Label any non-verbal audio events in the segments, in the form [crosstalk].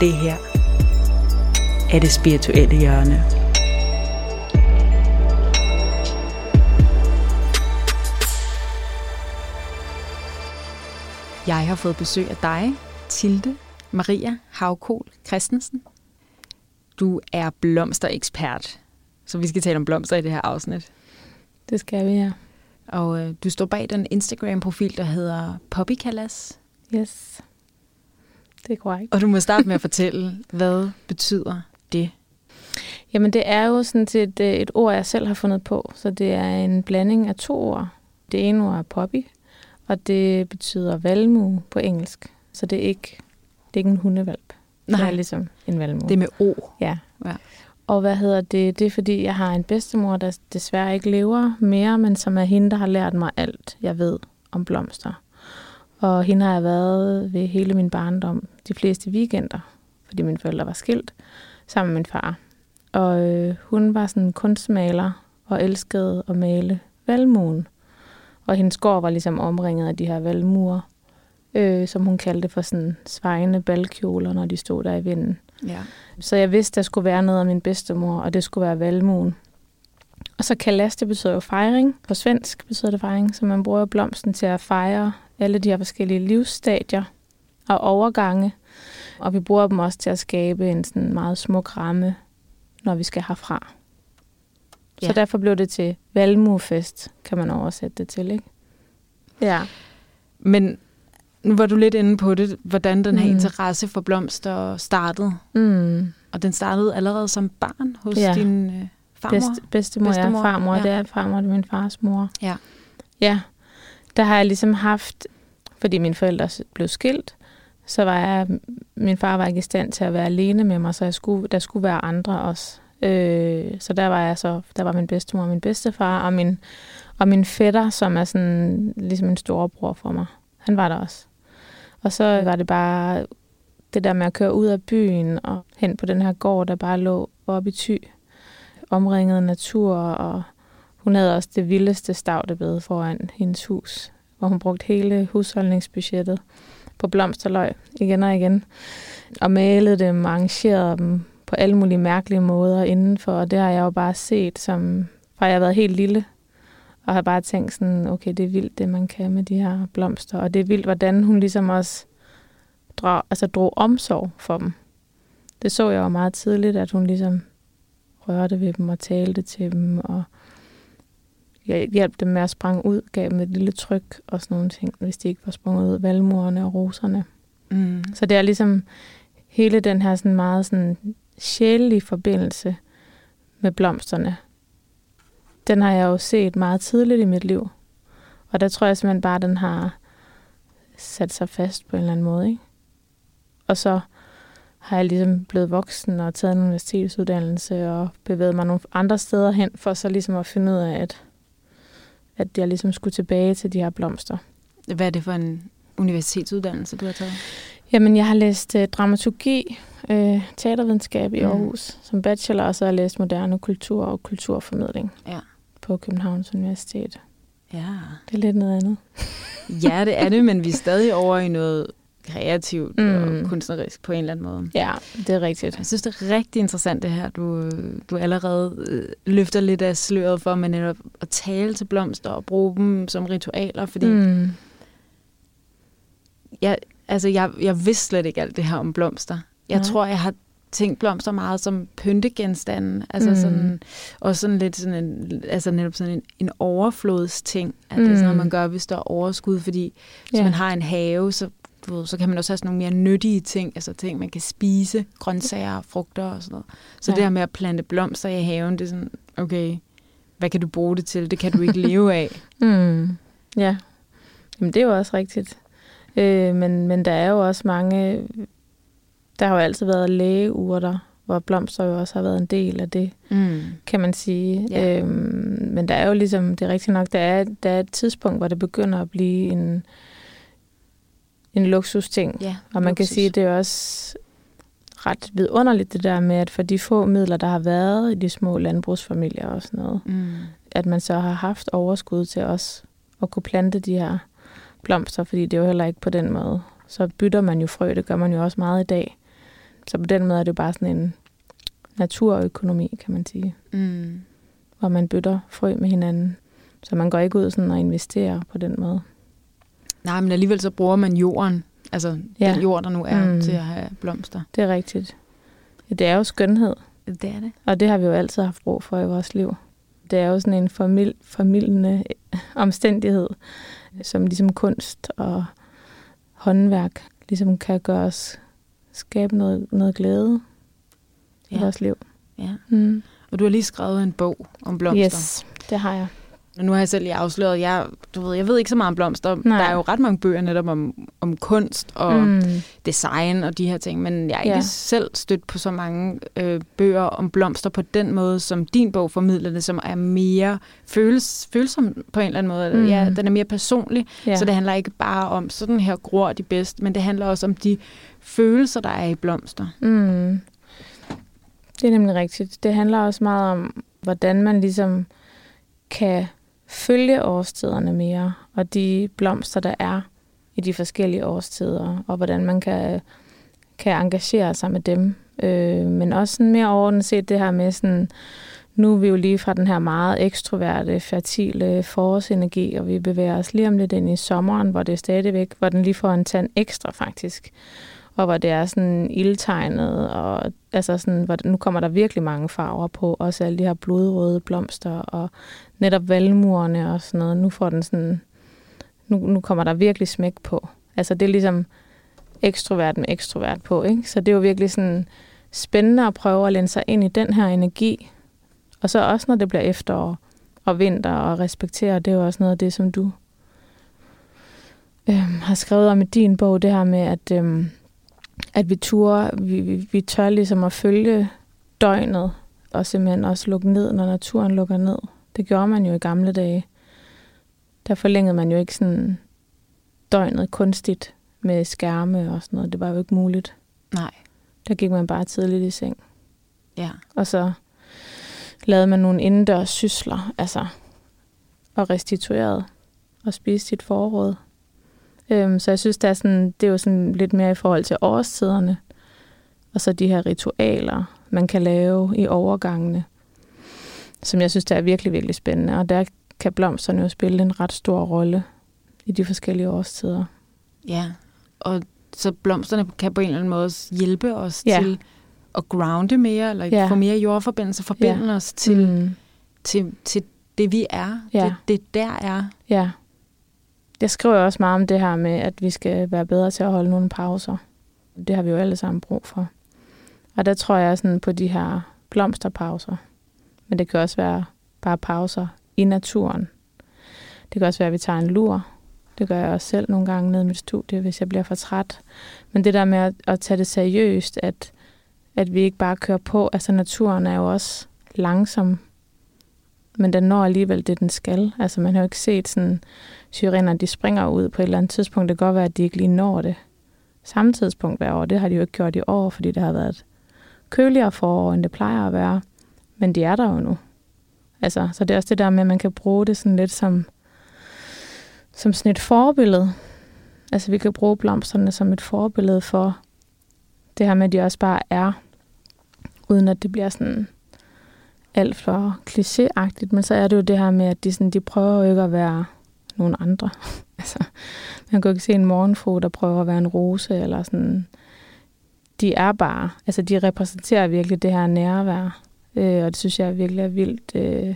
Det her er det spirituelle hjørne. Jeg har fået besøg af dig, Tilde Maria Havkol Christensen. Du er blomsterekspert, så vi skal tale om blomster i det her afsnit. Det skal vi, ja. Og øh, du står bag den Instagram-profil, der hedder Poppykalas. Yes. Det er korrekt. Og du må starte med at fortælle, hvad betyder det? Jamen, det er jo sådan set et, et ord, jeg selv har fundet på. Så det er en blanding af to ord. Det ene ord er poppy, og det betyder valmue på engelsk. Så det er ikke, det er ikke en hundevalp. Nej. Det er ligesom en valmue. Det er med O. Ja. Ja. Og hvad hedder det? Det er fordi, jeg har en bedstemor, der desværre ikke lever mere, men som er hende, der har lært mig alt, jeg ved om blomster. Og hende har jeg været ved hele min barndom, de fleste weekender, fordi mine forældre var skilt, sammen med min far. Og øh, hun var sådan en kunstmaler og elskede at male valmuen. Og hendes gård var ligesom omringet af de her valmuer, øh, som hun kaldte for sådan svejende balkjoler, når de stod der i vinden. Ja. Så jeg vidste, der skulle være noget om min bedstemor, og det skulle være valmuen. Og så kalas, det betyder jo fejring. På svensk betyder det fejring, så man bruger blomsten til at fejre alle de her forskellige livsstadier og overgange. Og vi bruger dem også til at skabe en sådan meget smuk ramme, når vi skal herfra. Ja. Så derfor blev det til valmuefest, kan man oversætte det til, ikke? Ja. Men nu var du lidt inde på det, hvordan den her Mm. interesse for blomster startede. Mm. Og den startede allerede som barn hos Ja. din øh, farmor. Bedst, bedstemor, Bedstemor, ja. Farmor, ja. det er farmor, det er min fars mor. Ja. Ja, der har jeg ligesom haft, fordi mine forældre blev skilt, så var jeg, min far var ikke i stand til at være alene med mig, så jeg skulle, der skulle være andre også. Øh, så der var jeg så, der var min bedstemor og min bedstefar, og min, og min fætter, som er sådan ligesom en storebror for mig. Han var der også. Og så var det bare det der med at køre ud af byen og hen på den her gård, der bare lå oppe i Thy, omringet af natur, og hun havde også det vildeste stavtebed foran hendes hus, hvor hun brugte hele husholdningsbudgettet på blomsterløg igen og igen, og malede dem og arrangerede dem på alle mulige mærkelige måder indenfor, og det har jeg jo bare set, som fra jeg har været helt lille, og har bare tænkt sådan, okay, det er vildt, det man kan med de her blomster, og det er vildt, hvordan hun ligesom også drog, altså drog omsorg for dem. Det så jeg jo meget tidligt, at hun ligesom rørte ved dem og talte til dem, og jeg hjalp dem med at springe ud, gav dem et lille tryk og sådan nogle ting, hvis de ikke var sprunget ud, valmuerne og roserne. Mm. Så det er ligesom hele den her sådan meget sådan sjælelige forbindelse med blomsterne. Den har jeg jo set meget tidligt i mit liv. Og der tror jeg simpelthen bare, at den har sat sig fast på en eller anden måde. Ikke? Og så har jeg ligesom blevet voksen og taget en universitetsuddannelse og bevæget mig nogle andre steder hen, for så ligesom at finde ud af, at, at jeg ligesom skulle tilbage til de her blomster. Hvad er det for en universitetsuddannelse, du har taget? Jamen, jeg har læst uh, dramaturgi, uh, teatervidenskab i Mm. Aarhus som bachelor, og så har jeg læst moderne kultur og kulturformidling Ja. på Københavns Universitet. Ja. Det er lidt noget andet. Ja, det er det, men vi er stadig over i noget kreativt mm. og kunstnerisk på en eller anden måde. Ja, det er rigtigt. Jeg synes, det er rigtig interessant det her, du, du allerede øh, løfter lidt af sløret for, men netop at tale til blomster og bruge dem som ritualer, fordi mm. Jeg, altså, jeg, jeg vidste slet ikke alt det her om blomster. Jeg Nej. tror, jeg har tænkt blomster meget som pyntegenstande, altså mm. Mm. sådan, og sådan lidt sådan en, altså netop sådan en, en overflodsting, at mm. det er sådan noget, Mm. man gør, hvis der er overskud, fordi hvis Ja. man har en have, så, du ved, så kan man også have sådan nogle mere nyttige ting, altså ting, man kan spise, grøntsager, frugter og sådan noget. Så ja. Det her med at plante blomster i haven, det er sådan, okay, hvad kan du bruge det til? Det kan du ikke leve af. [laughs] Mm. Ja, Jamen, det er jo også rigtigt. Øh, men, men der er jo også mange... Der har jo altid været lægeurter, hvor blomster jo også har været en del af det, Mm. kan man sige. Ja. Øhm, men der er jo ligesom, det er rigtigt nok, der er, der er et tidspunkt, hvor det begynder at blive en, en luksusting. Ja, Og man kan sige, at det er også ret vidunderligt det der med, at for de få midler, der har været i de små landbrugsfamilier og sådan noget, Mm. at man så har haft overskud til os at kunne plante de her blomster, fordi det er jo heller ikke på den måde. Så bytter man jo frø, det gør man jo også meget i dag. så på den måde er det jo bare sådan en naturøkonomi, kan man sige. Mm. Hvor man bytter frø med hinanden. Så man går ikke ud sådan og investerer på den måde. Nej, men alligevel så bruger man jorden, altså Ja. den jord, der nu er, Mm. til at have blomster. Det er rigtigt. Det er jo skønhed, Det er det. og det har vi jo altid haft brug for i vores liv. Det er jo sådan en formil, formidlende omstændighed, som ligesom kunst og håndværk ligesom kan gøre os skabe noget, noget glæde i Ja. vores liv. Ja. Mm. Og du har lige skrevet en bog om blomster. Yes, det har jeg. Og nu har jeg selv lige afsløret, jeg, du ved, jeg ved ikke så meget om blomster. Nej. Der er jo ret mange bøger netop om, om kunst og mm. Design og de her ting, men jeg er ikke Ja. selv stødt på så mange øh, bøger om blomster på den måde, som din bog formidler det, som er mere føles, følsom på en eller anden måde. Mm. Ja, den er mere personlig, ja. så det handler ikke bare om, sådan her gror de bedst, men det handler også om de følelser, der er i blomster. Mm. Det er nemlig rigtigt. Det handler også meget om, hvordan man ligesom kan følge årstiderne mere, og de blomster, der er i de forskellige årstider, og hvordan man kan, kan engagere sig med dem. Øh, men også sådan mere overordnet set det her med sådan, nu er vi jo lige fra den her meget ekstroverte, fertile forårsenergi, og vi bevæger os lige om lidt ind i sommeren, hvor det er stadigvæk, hvor den lige får en tand ekstra faktisk og hvor det er sådan ildtegnet, og altså sådan, hvor nu kommer der virkelig mange farver på, også alle de her blodrøde blomster, og netop valmurene og sådan noget. Nu får den sådan, nu, nu kommer der virkelig smæk på. Altså det er ligesom ekstrovert med ekstrovert på, ikke? Så det er jo virkelig sådan spændende at prøve at lænde sig ind i den her energi. Og så også når det bliver efterår og vinter og respektere, det er jo også noget af det, som du øh, har skrevet om i din bog, det her med, at øh, at vi turer, vi, vi, vi tør ligesom at følge døgnet, og simpelthen også lukke ned, når naturen lukker ned. Det gjorde man jo i gamle dage. Der forlængede man jo ikke sådan døgnet kunstigt med skærme og sådan noget. Det var jo ikke muligt. Nej. Der gik man bare tidligt i seng. Ja. Og så lavede man nogle indendørs sysler, altså, og restituerede og spiste sit forråd. Øhm, så jeg synes, det er, sådan, det er jo sådan lidt mere i forhold til årstiderne, og så de her ritualer, man kan lave i overgangene, som jeg synes, det er virkelig, virkelig spændende. Og der kan blomsterne jo spille en ret stor rolle i de forskellige årstider. Ja, og så blomsterne kan på en eller anden måde hjælpe os Ja. til at grounde mere, eller Ja. få mere jordforbindelse, forbinde ja. os til. Mm, til, til det, vi er. Ja. Det, det der er. ja. Jeg skriver også meget om det her med, at vi skal være bedre til at holde nogle pauser. Det har vi jo alle sammen brug for. Og der tror jeg sådan på de her blomsterpauser. Men det kan også være bare pauser i naturen. Det kan også være, at vi tager en lur. Det gør jeg også selv nogle gange ned i mit studie, hvis jeg bliver for træt. Men det der med at, at tage det seriøst, at, at vi ikke bare kører på. Altså naturen er jo også langsom, men den når alligevel det, den skal. Altså man har jo ikke set sådan, syrener, de springer ud på et eller andet tidspunkt. Det kan godt være, at de ikke lige når det samme tidspunkt hver år. Det har de jo ikke gjort i år, fordi det har været et køligere forår, end det plejer at være. Men de er der jo nu. Altså, så det er også det der med, at man kan bruge det sådan lidt som, som sådan et forbillede. Altså, vi kan bruge blomsterne som et forbillede for det her med, at de også bare er, uden at det bliver sådan alt for klichéagtigt. Men så er det jo det her med, at de, sådan, de prøver jo ikke at være nogen andre. [laughs] altså, man kan jo ikke se en morgenfru, der prøver at være en rose, eller sådan. De er bare, altså de repræsenterer virkelig det her nærvær, øh, og det synes jeg virkelig er vildt, øh,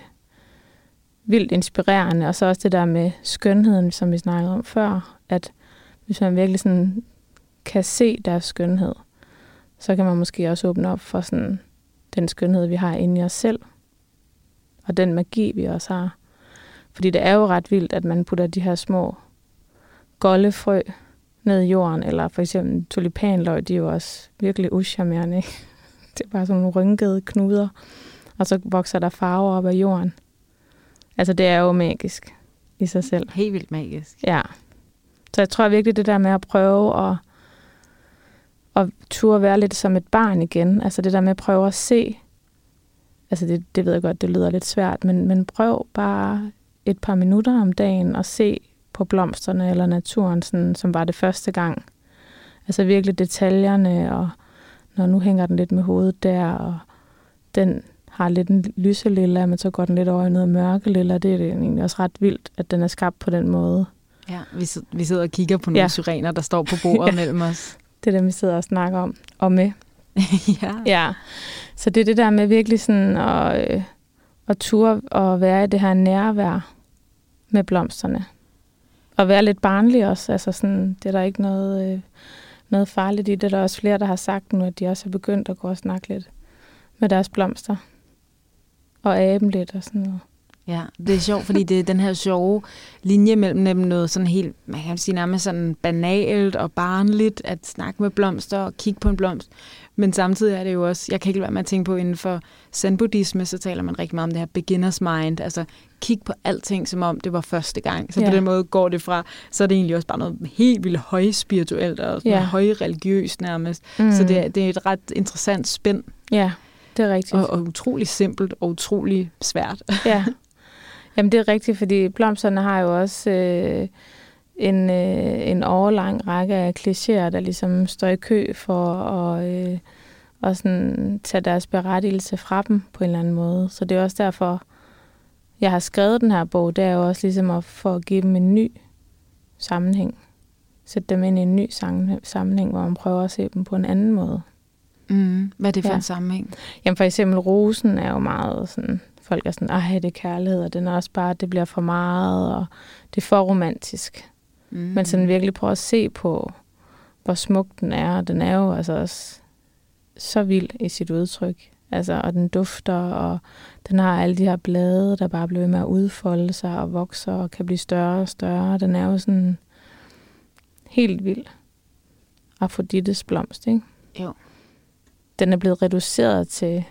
vildt inspirerende. Og så også det der med skønheden, som vi snakkede om før, at hvis man virkelig sådan kan se deres skønhed, så kan man måske også åbne op for sådan den skønhed, vi har inde i os selv, og den magi, vi også har. Fordi det er jo ret vildt, at man putter de her små golde frø ned i jorden, eller for eksempel tulipanløg, de er jo også virkelig uschammerende. Ikke? Det er bare sådan nogle rynkede knuder, og så vokser der farver op af jorden. Altså det er jo magisk i sig selv. Helt vildt magisk. Ja. Så jeg tror virkelig, det der med at prøve at, at turde være lidt som et barn igen, altså det der med at prøve at se, altså det, det ved jeg godt, det lyder lidt svært, men, men prøv bare et par minutter om dagen at se på blomsterne eller naturen, sådan, som var det første gang. Altså virkelig detaljerne, og når nu hænger den lidt med hovedet der, og den har lidt en lyselilla, men så går den lidt over i noget mørke lilla. Det er det egentlig også ret vildt, at den er skabt på den måde. Ja, vi, vi sidder og kigger på nogle ja. syrener, der står på bordet [laughs] ja. mellem os. Det er dem, vi sidder og snakker om og med. [laughs] ja. ja. Så det er det der med virkelig sådan at, øh, at ture og være i det her nærvær med blomsterne. Og være lidt barnlig også. Altså sådan, det er der ikke noget, øh, noget farligt i. Det er også flere, der har sagt nu, at de også har begyndt at gå og snakke lidt med deres blomster. Og aben lidt og sådan noget. Ja, det er sjovt, fordi det er den her sjove linje mellem noget sådan helt, man kan sige nærmest sådan banalt og barnligt, at snakke med blomster og kigge på en blomst. Men samtidig er det jo også, jeg kan ikke være med at tænke på, inden for zen-buddhisme, så taler man rigtig meget om det her beginner's mind, altså kig på alting, som om det var første gang. Så ja. på den måde går det fra, så er det egentlig også bare noget helt vildt højspirituelt og ja. højreligiøst nærmest. Mm. Så det, det er et ret interessant spænd. Ja, det er rigtigt. Og, og utrolig simpelt og utrolig svært. Ja, [laughs] Jamen det er rigtigt, fordi blomsterne har jo også øh, en, øh, en overlang række af klichéer, der ligesom står i kø for at øh, og sådan, tage deres berettigelse fra dem på en eller anden måde. Så det er også derfor, jeg har skrevet den her bog, det er jo også ligesom at få at give dem en ny sammenhæng. Sætte dem ind i en ny sammenhæng, hvor man prøver at se dem på en anden måde. Mm. Hvad er det for ja. en sammenhæng? Jamen for eksempel rosen er jo meget sådan folk er sådan, ej, det er kærlighed, og den er også bare, det bliver for meget, og det er for romantisk. Mm. Men sådan virkelig prøve at se på, hvor smuk den er, den er jo altså også så vild i sit udtryk. Altså, og den dufter, og den har alle de her blade, der bare bliver med at udfolde sig og vokser og kan blive større og større. Den er jo sådan helt vild. Afrodites blomst, ikke? Jo. Den er blevet reduceret til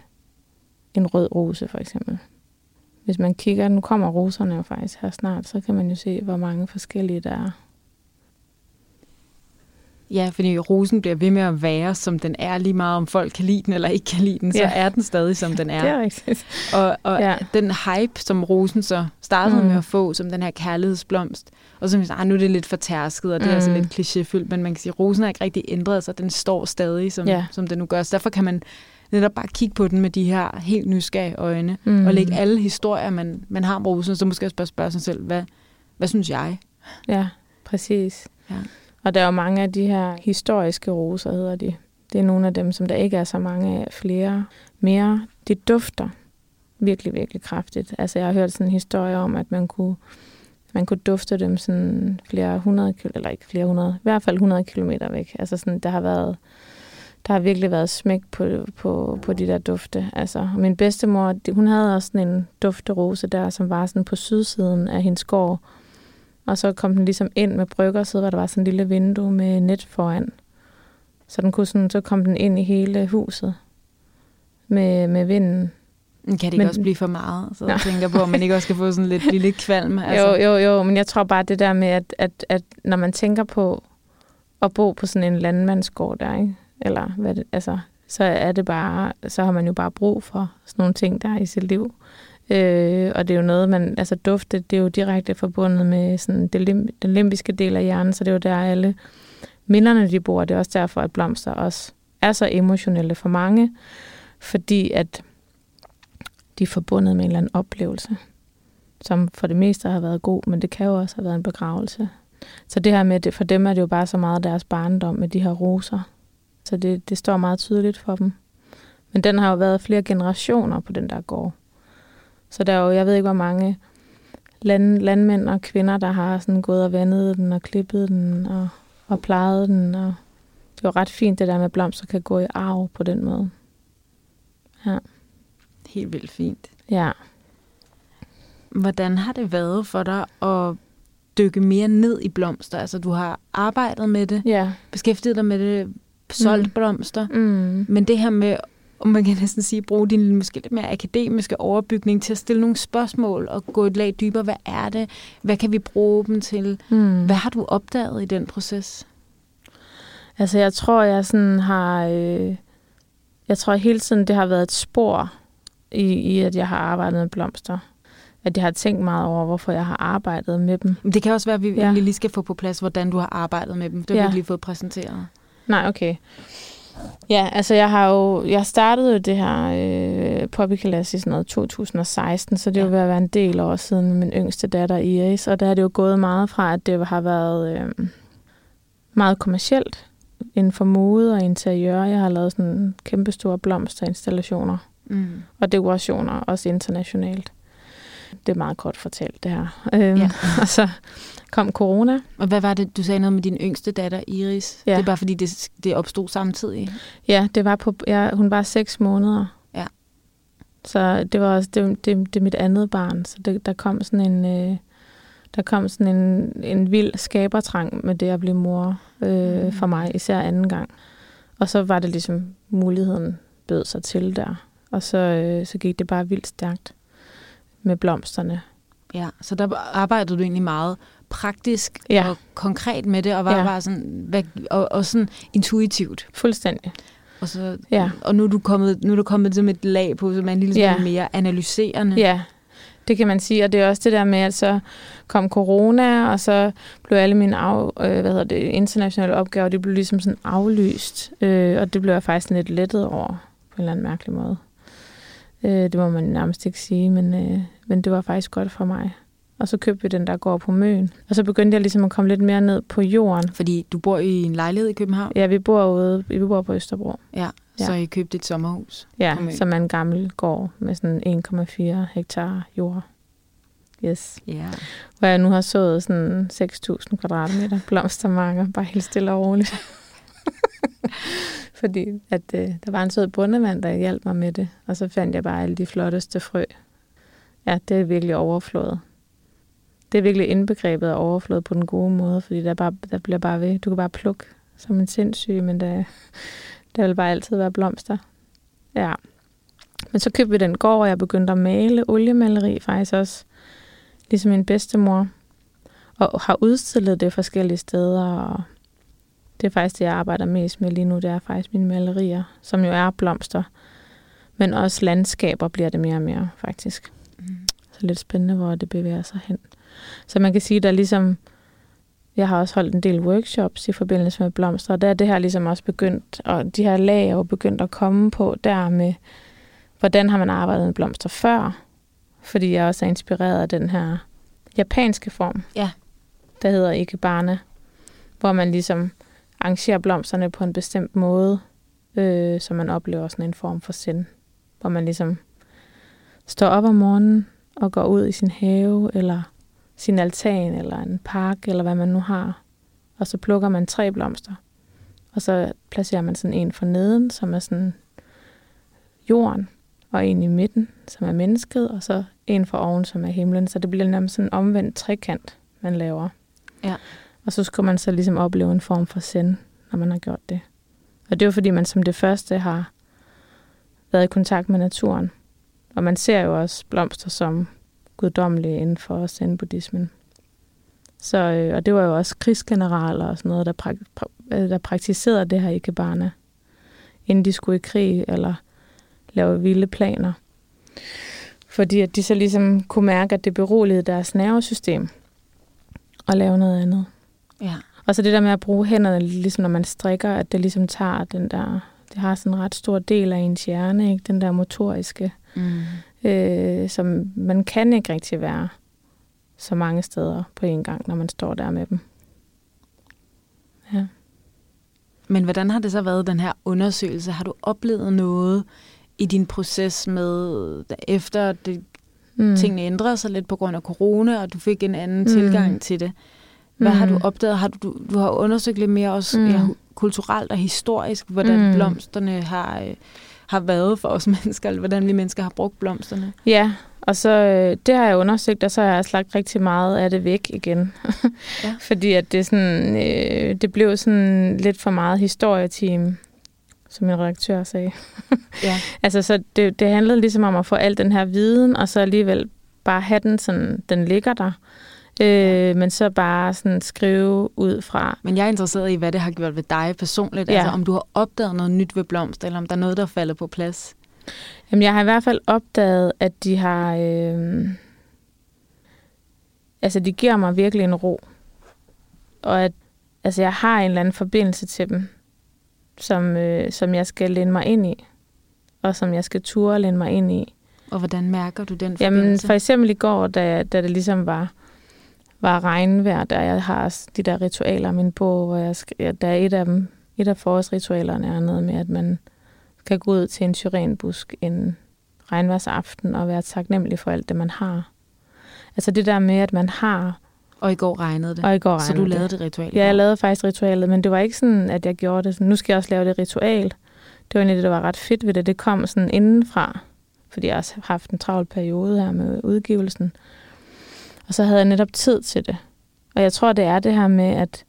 en rød rose, for eksempel. Hvis man kigger, nu kommer roserne jo faktisk her snart, så kan man jo se, hvor mange forskellige der er. Ja, fordi rosen bliver ved med at være, som den er, lige meget om folk kan lide den eller ikke kan lide den, så ja. er den stadig, som den [laughs] er. det er rigtigt. Og, og ja. den hype, som rosen så startede mm. med at få, som den her kærlighedsblomst, og så ah, nu er det lidt fortærsket, og det mm. er altså lidt klichéfyldt, men man kan sige, at rosen har ikke rigtig ændret sig, den står stadig, som, ja. som den nu gør. Så derfor kan man netop bare kigge på den med de her helt nysgerrige øjne, mm. og lægge alle historier, man, man har om rosen, så måske også bare spørge sig selv, hvad, hvad synes jeg? Ja, præcis. Ja. Og der er jo mange af de her historiske roser, hedder de. Det er nogle af dem, som der ikke er så mange af flere mere. De dufter virkelig, virkelig kraftigt. Altså jeg har hørt sådan en historie om, at man kunne, man kunne dufte dem sådan flere hundrede, eller ikke flere hundrede, i hvert fald 100 kilometer væk. Altså sådan, der har været der har virkelig været smæk på, på, på de der dufte. Altså, min bedstemor, hun havde også sådan en dufterose der, som var sådan på sydsiden af hendes gård. Og så kom den ligesom ind med brygger, så var der var sådan en lille vindue med net foran. Så, den kunne sådan, så kom den ind i hele huset med, med vinden. Kan det ikke men, også blive for meget? Så jeg tænker på, om man ikke også skal få sådan lidt, lidt kvalm. [laughs] Altså. Jo, jo, jo, men jeg tror bare det der med, at, at, at når man tænker på at bo på sådan en landmandsgård der, ikke? eller hvad det, altså, så er det bare, så har man jo bare brug for sådan nogle ting, der er i sit liv. Øh, og det er jo noget, man, altså dufte, det er jo direkte forbundet med sådan det lim, den limbiske del af hjernen, så det er jo der alle minderne, de bor. Det er også derfor, at blomster også er så emotionelle for mange, fordi at de er forbundet med en eller anden oplevelse, som for det meste har været god, men det kan jo også have været en begravelse. Så det her med, det, for dem er det jo bare så meget deres barndom med de her roser, så det, det står meget tydeligt for dem. Men den har jo været flere generationer på den der gård. Så der er jo, jeg ved ikke, hvor mange land, landmænd og kvinder, der har sådan gået og vandet den og klippet den og, og plejet den. Og det er jo ret fint, det der med blomster kan gå i arv på den måde. Ja. Helt vildt fint. Ja. Hvordan har det været for dig at dykke mere ned i blomster? Altså, du har arbejdet med det, ja. beskæftiget dig med det solgt mm. blomster. Mm. Men det her med, om man kan næsten sige, bruge din måske lidt mere akademiske overbygning til at stille nogle spørgsmål og gå et lag dybere. Hvad er det? Hvad kan vi bruge dem til? Mm. Hvad har du opdaget i den proces? Altså, jeg tror, jeg sådan har... Øh, jeg tror hele tiden, det har været et spor i, i, at jeg har arbejdet med blomster. At jeg har tænkt meget over, hvorfor jeg har arbejdet med dem. Det kan også være, at vi ja. lige skal få på plads, hvordan du har arbejdet med dem. Det har ja. vi lige fået præsenteret. Nej, okay. Ja, altså jeg har jo, jeg startede jo det her øh, Poppykalas i sådan noget 2016, så det er jo Ja. ved at være en del år siden med min yngste datter Iris, og der er det jo gået meget fra, at det har været øh, meget kommercielt inden for mode og interiør. Jeg har lavet sådan kæmpe store blomsterinstallationer Mm. og dekorationer, også internationalt. Det er meget kort fortalt, det her. Øhm, Ja. [laughs] og så kom corona. Og hvad var det, du sagde noget med din yngste datter, Iris? Ja. Det er bare fordi, det, det opstod samtidig. Ja, det var på, ja, hun var seks måneder. Ja. Så det var også det, det, det er mit andet barn. Så det, der kom sådan en øh, der kom sådan en, en vild skabertrang med det at blive mor øh, Mm. for mig, især anden gang. Og så var det ligesom muligheden bød sig til der. Og så, øh, så gik det bare vildt stærkt med blomsterne. Ja, så der arbejdede du egentlig meget praktisk Ja. og konkret med det, og var Ja. bare sådan, hvad, og, og sådan intuitivt. Fuldstændig. Og, så, Ja. og nu er du kommet, nu er du kommet til et lag på, som er en lille smule Ja. mere analyserende. Ja, det kan man sige. Og det er også det der med, at så kom corona, og så blev alle mine af, øh, hvad hedder det, internationale opgaver, det blev ligesom sådan aflyst. Øh, og det blev jeg faktisk lidt lettet over, på en eller anden mærkelig måde. Øh, det må man nærmest ikke sige, men, øh, men det var faktisk godt for mig. Og så købte vi den, der går på møen. Og så begyndte jeg ligesom at komme lidt mere ned på jorden. Fordi du bor i en lejlighed i København, Ja, vi bor ude, vi bor på Østerbro. ja, Ja. så I købte et sommerhus. Ja, som er en gammel gård med sådan 1,4 hektar jord. Yes. Ja. hvor jeg nu har sået sådan 6.000 kvadratmeter blomstermarker, bare helt stille og roligt. [laughs] Fordi at, øh, der var en sød bundemand, der hjalp mig med det, og så fandt jeg bare alle de flotteste frø. Ja, det er virkelig overflået. Det er virkelig indbegrebet af overflod på den gode måde, fordi der, bare, der bliver bare ved. Du kan bare plukke som en sindssyg, men der, der vil bare altid være blomster. Ja. Men så købte vi den gård, og jeg begyndte at male oliemaleri faktisk også ligesom min bedstemor, og har udstillet det forskellige steder, og det er faktisk det, jeg arbejder mest med lige nu, det er faktisk mine malerier, som jo er blomster, men også landskaber bliver det mere og mere, faktisk. Lidt spændende, hvor det bevæger sig hen. Så man kan sige, der er ligesom, jeg har også holdt en del workshops i forbindelse med blomster, og der er det her ligesom også begyndt, og de her lag er jo begyndt at komme på der med, hvordan har man arbejdet med blomster før, fordi jeg også er inspireret af den her japanske form, Ja. der hedder ikebana, hvor man ligesom arrangerer blomsterne på en bestemt måde, øh, så man oplever sådan en form for sind, hvor man ligesom står op om morgenen og går ud i sin have, eller sin altan, eller en park, eller hvad man nu har, og så plukker man tre blomster, og så placerer man sådan en for neden, som er sådan jorden, og en i midten, som er mennesket, og så en for oven, som er himlen. Så det bliver nærmest sådan en omvendt trekant, man laver. Ja. Og så skal man så ligesom opleve en form for send, når man har gjort det. Og det er jo fordi, man som det første har været i kontakt med naturen. Og man ser jo også blomster som guddommelige inden for zen-buddhismen. Så, øh, og det var jo også krigsgeneraler og sådan noget, der, prak- pra- øh, der praktiserede det her ikebana, inden de skulle i krig eller lave vilde planer. Fordi at de så ligesom kunne mærke, at det beroligede deres nervesystem og lave noget andet. Ja. Og så det der med at bruge hænderne, ligesom når man strikker, at det ligesom tager den der, det har sådan en ret stor del af ens hjerne, ikke? den der motoriske, Mm. øh, som man kan ikke rigtig være så mange steder på en gang, når man står der med dem. Ja. Men hvordan har det så været, den her undersøgelse? Har du oplevet noget i din proces med, efter det, Mm. tingene ændrede sig lidt på grund af corona, og du fik en anden Mm. tilgang til det? Hvad mm. har du Mm. opdaget? Har du, du, har undersøgt lidt mere også Mm. mm. Kulturelt og historisk, hvordan Mm. blomsterne har, øh, har været for os [laughs] mennesker, eller hvordan vi mennesker har brugt blomsterne. Ja, og så øh, det har jeg undersøgt, og så har jeg også lagt rigtig meget af det væk igen. Ja. [laughs] Fordi at det, sådan, øh, det blev sådan lidt for meget historieteam, som min redaktør sagde. Ja. [laughs] Altså, så det, det handlede ligesom om at få al den her viden, og så alligevel bare have den sådan, den ligger der. Øh, Ja. Men så bare sådan skrive ud fra, Men jeg er interesseret i, hvad det har gjort ved dig personligt. Ja. Altså om du har opdaget noget nyt ved blomster, eller om der er noget, der er faldet på plads. Jamen, jeg har i hvert fald opdaget, at de har... Øh, altså, de giver mig virkelig en ro. Og at altså, jeg har en eller anden forbindelse til dem. som, øh, som jeg skal læne mig ind i, og som jeg skal ture læne mig ind i. Og hvordan mærker du den Jamen, forbindelse? for eksempel i går, da, da det ligesom var, var regnvejr, der jeg har de der ritualer i min bog, hvor jeg skal, der er et af dem, et af forårsritualerne er noget med, at man skal gå ud til en syrenbusk en regnværsaften og være taknemmelig for alt det, man har. Altså det der med, at man har... Og i går regnede det. Og i går regnede Så du lavede det. det ritual? Ja, jeg lavede faktisk ritualet, men det var ikke sådan, at jeg gjorde det. Sådan, nu skal jeg også lave det ritual. Det var egentlig det, der var ret fedt ved det. Det kom sådan indenfra, fordi jeg også har haft en travl periode her med udgivelsen. Og så havde jeg netop tid til det. Og jeg tror, det er det her med, at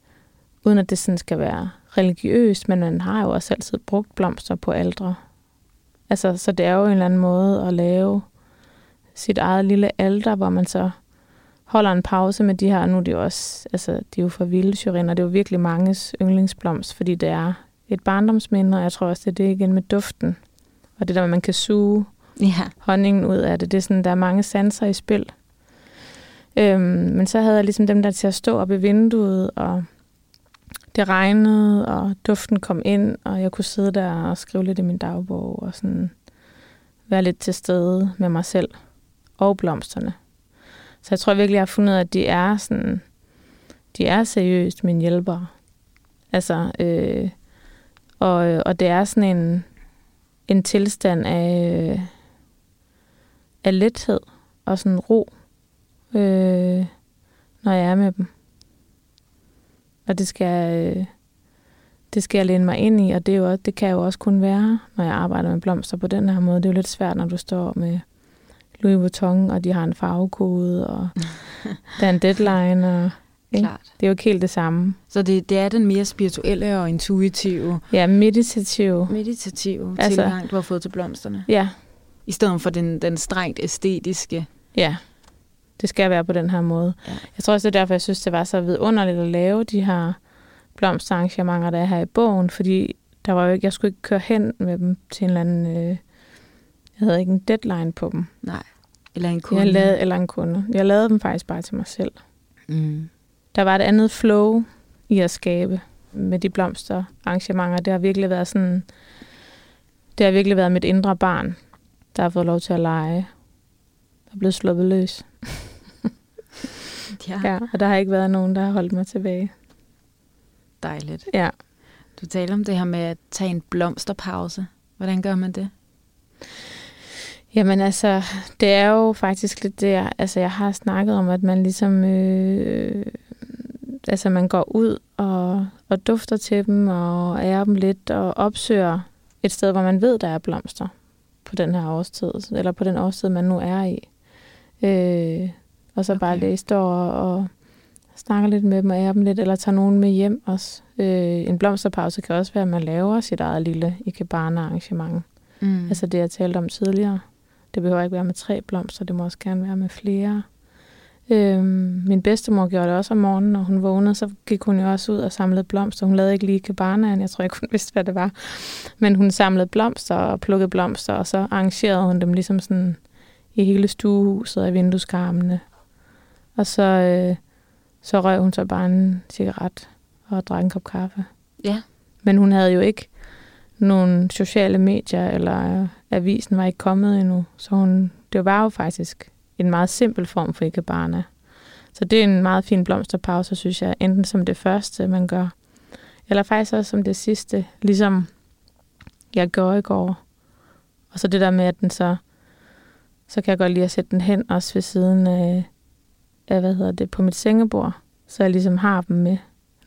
uden at det sådan skal være religiøst, men man har jo også altid brugt blomster på aldre. Altså, så det er jo en eller anden måde at lave sit eget lille alter, hvor man så holder en pause med de her. Nu er det jo også, altså, de er jo fra vilde syriner, det er jo virkelig manges yndlingsblomst, fordi det er et barndomsminde, og jeg tror også, det er det igen med duften. Og det der, man kan suge Ja. honningen ud af det. Det er sådan, der er mange sanser i spil. Øhm, men så havde jeg ligesom dem der til at stå op i vinduet, og det regnede, og duften kom ind, og jeg kunne sidde der og skrive lidt i min dagbog, og sådan være lidt til stede med mig selv og blomsterne. Så jeg tror virkelig, jeg har fundet at de er sådan, de er seriøst mine hjælpere. Altså, øh, og, og det er sådan en, en tilstand af, øh, af lethed og sådan ro, øh, når jeg er med dem. Og det skal, øh, det skal jeg læne mig ind i, og det, er jo også, det kan jo også kun være, når jeg arbejder med blomster på den her måde. Det er jo lidt svært, når du står med Louis Vuitton, og de har en farvekode, og [laughs] der er en deadline, og ikke? Klart. det er jo ikke helt det samme. Så det, det er den mere spirituelle og intuitive, Ja, meditativ. meditative Altså- altså, tilgang, du har fået til blomsterne. Ja, I stedet for den, den strengt æstetiske. Ja, det skal være på den her måde. Ja. Jeg tror også, det er derfor, jeg synes, det var så vidunderligt at lave de her blomsterarrangementer, der er her i bogen, fordi der var jo ikke, jeg skulle ikke køre hen med dem til en eller anden, øh, jeg havde ikke en deadline på dem. Nej. Eller en Kunde. kunde. Jeg lavede, eller en kunde. Jeg lavede dem faktisk bare til mig selv. Mm. Der var et andet flow i at skabe med de blomsterarrangementer. Det har virkelig været sådan, det har virkelig været mit indre barn, der har fået lov til at lege. Der er blevet sluppet løs. [laughs] [laughs] Ja, Ja, og der har ikke været nogen, der har holdt mig tilbage. dejligt. Ja. Du taler om det her med at tage en blomsterpause. Hvordan gør man det? Jamen altså, det er jo faktisk lidt det, altså jeg har snakket om, at man ligesom, øh, altså man går ud og, og dufter til dem og ærer dem lidt og opsøger et sted, hvor man ved, der er blomster på den her årstid, eller på den årstid, man nu er i. Øh, og så okay. bare der og, og snakker lidt med dem og ærer dem lidt, eller tager nogen med hjem også. Øh, en blomsterpause kan også være, at man laver sit eget lille ikebana-arrangement. Mm. Altså det, jeg talte om tidligere. Det behøver ikke være med tre blomster, det må også gerne være med flere. Øhm, min bedstemor gjorde det også om morgenen, når hun vågnede, så gik hun jo også ud og samlede blomster. Hun lavede ikke lige kabanaen, jeg tror ikke, hun [laughs] vidste, hvad det var. Men hun samlede blomster og plukkede blomster, og så arrangerede hun dem ligesom sådan i hele stuehuset og i vindueskarmene. Og så, øh, så røg hun så bare en cigaret og drak en kop kaffe. Ja. Men hun havde jo ikke nogle sociale medier, eller avisen var ikke kommet endnu. Så hun, det var jo faktisk en meget simpel form for ikebana. Så det er en meget fin blomsterpause, synes jeg. Enten som det første, man gør, eller faktisk også som det sidste, ligesom jeg gjorde i går. Og så det der med, at den så, så kan jeg godt lide at sætte den hen også ved siden af, af hvad hedder det, på mit sengebord. Så jeg ligesom har dem med,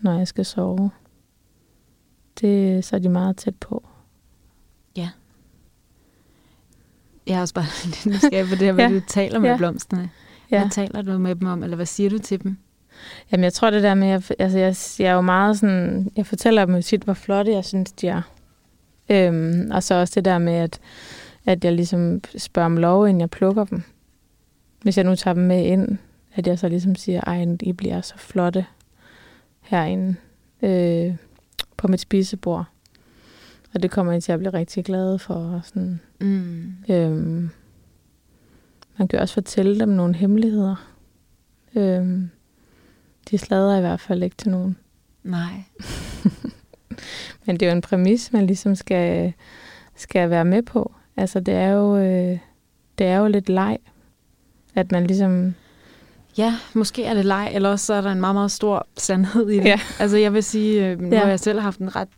når jeg skal sove. Det, så er de meget tæt på. Jeg er også bare [laughs] lidt nysgerrig på det her, [laughs] hvad Ja. du taler med Ja. blomsterne. Ja. Hvad taler du med dem om, eller hvad siger du til dem? Jamen, jeg tror det der med, at altså, jeg, jeg er jo meget sådan, jeg fortæller dem jo tit, hvor flotte jeg synes, de er. Øhm, og så også det der med, at, at jeg ligesom spørger om lov, inden jeg plukker dem. Hvis jeg nu tager dem med ind, at jeg så ligesom siger, ej, I bliver så flotte herinde øh, på mit spisebord. Og det kommer jeg til at blive rigtig glad for. og Sådan, Mm. Øhm, man kan også fortælle dem nogle hemmeligheder. Øhm, de slader i hvert fald ikke til nogen. Nej. [laughs] Men det er jo en præmis, man ligesom skal, skal være med på. Altså, det er jo, øh, det er jo lidt leg, at man ligesom... Ja, måske er det leg, eller også så er der en meget, meget stor sandhed i det. Ja. Altså, jeg vil sige, øh, nu Ja. har jeg selv haft en ret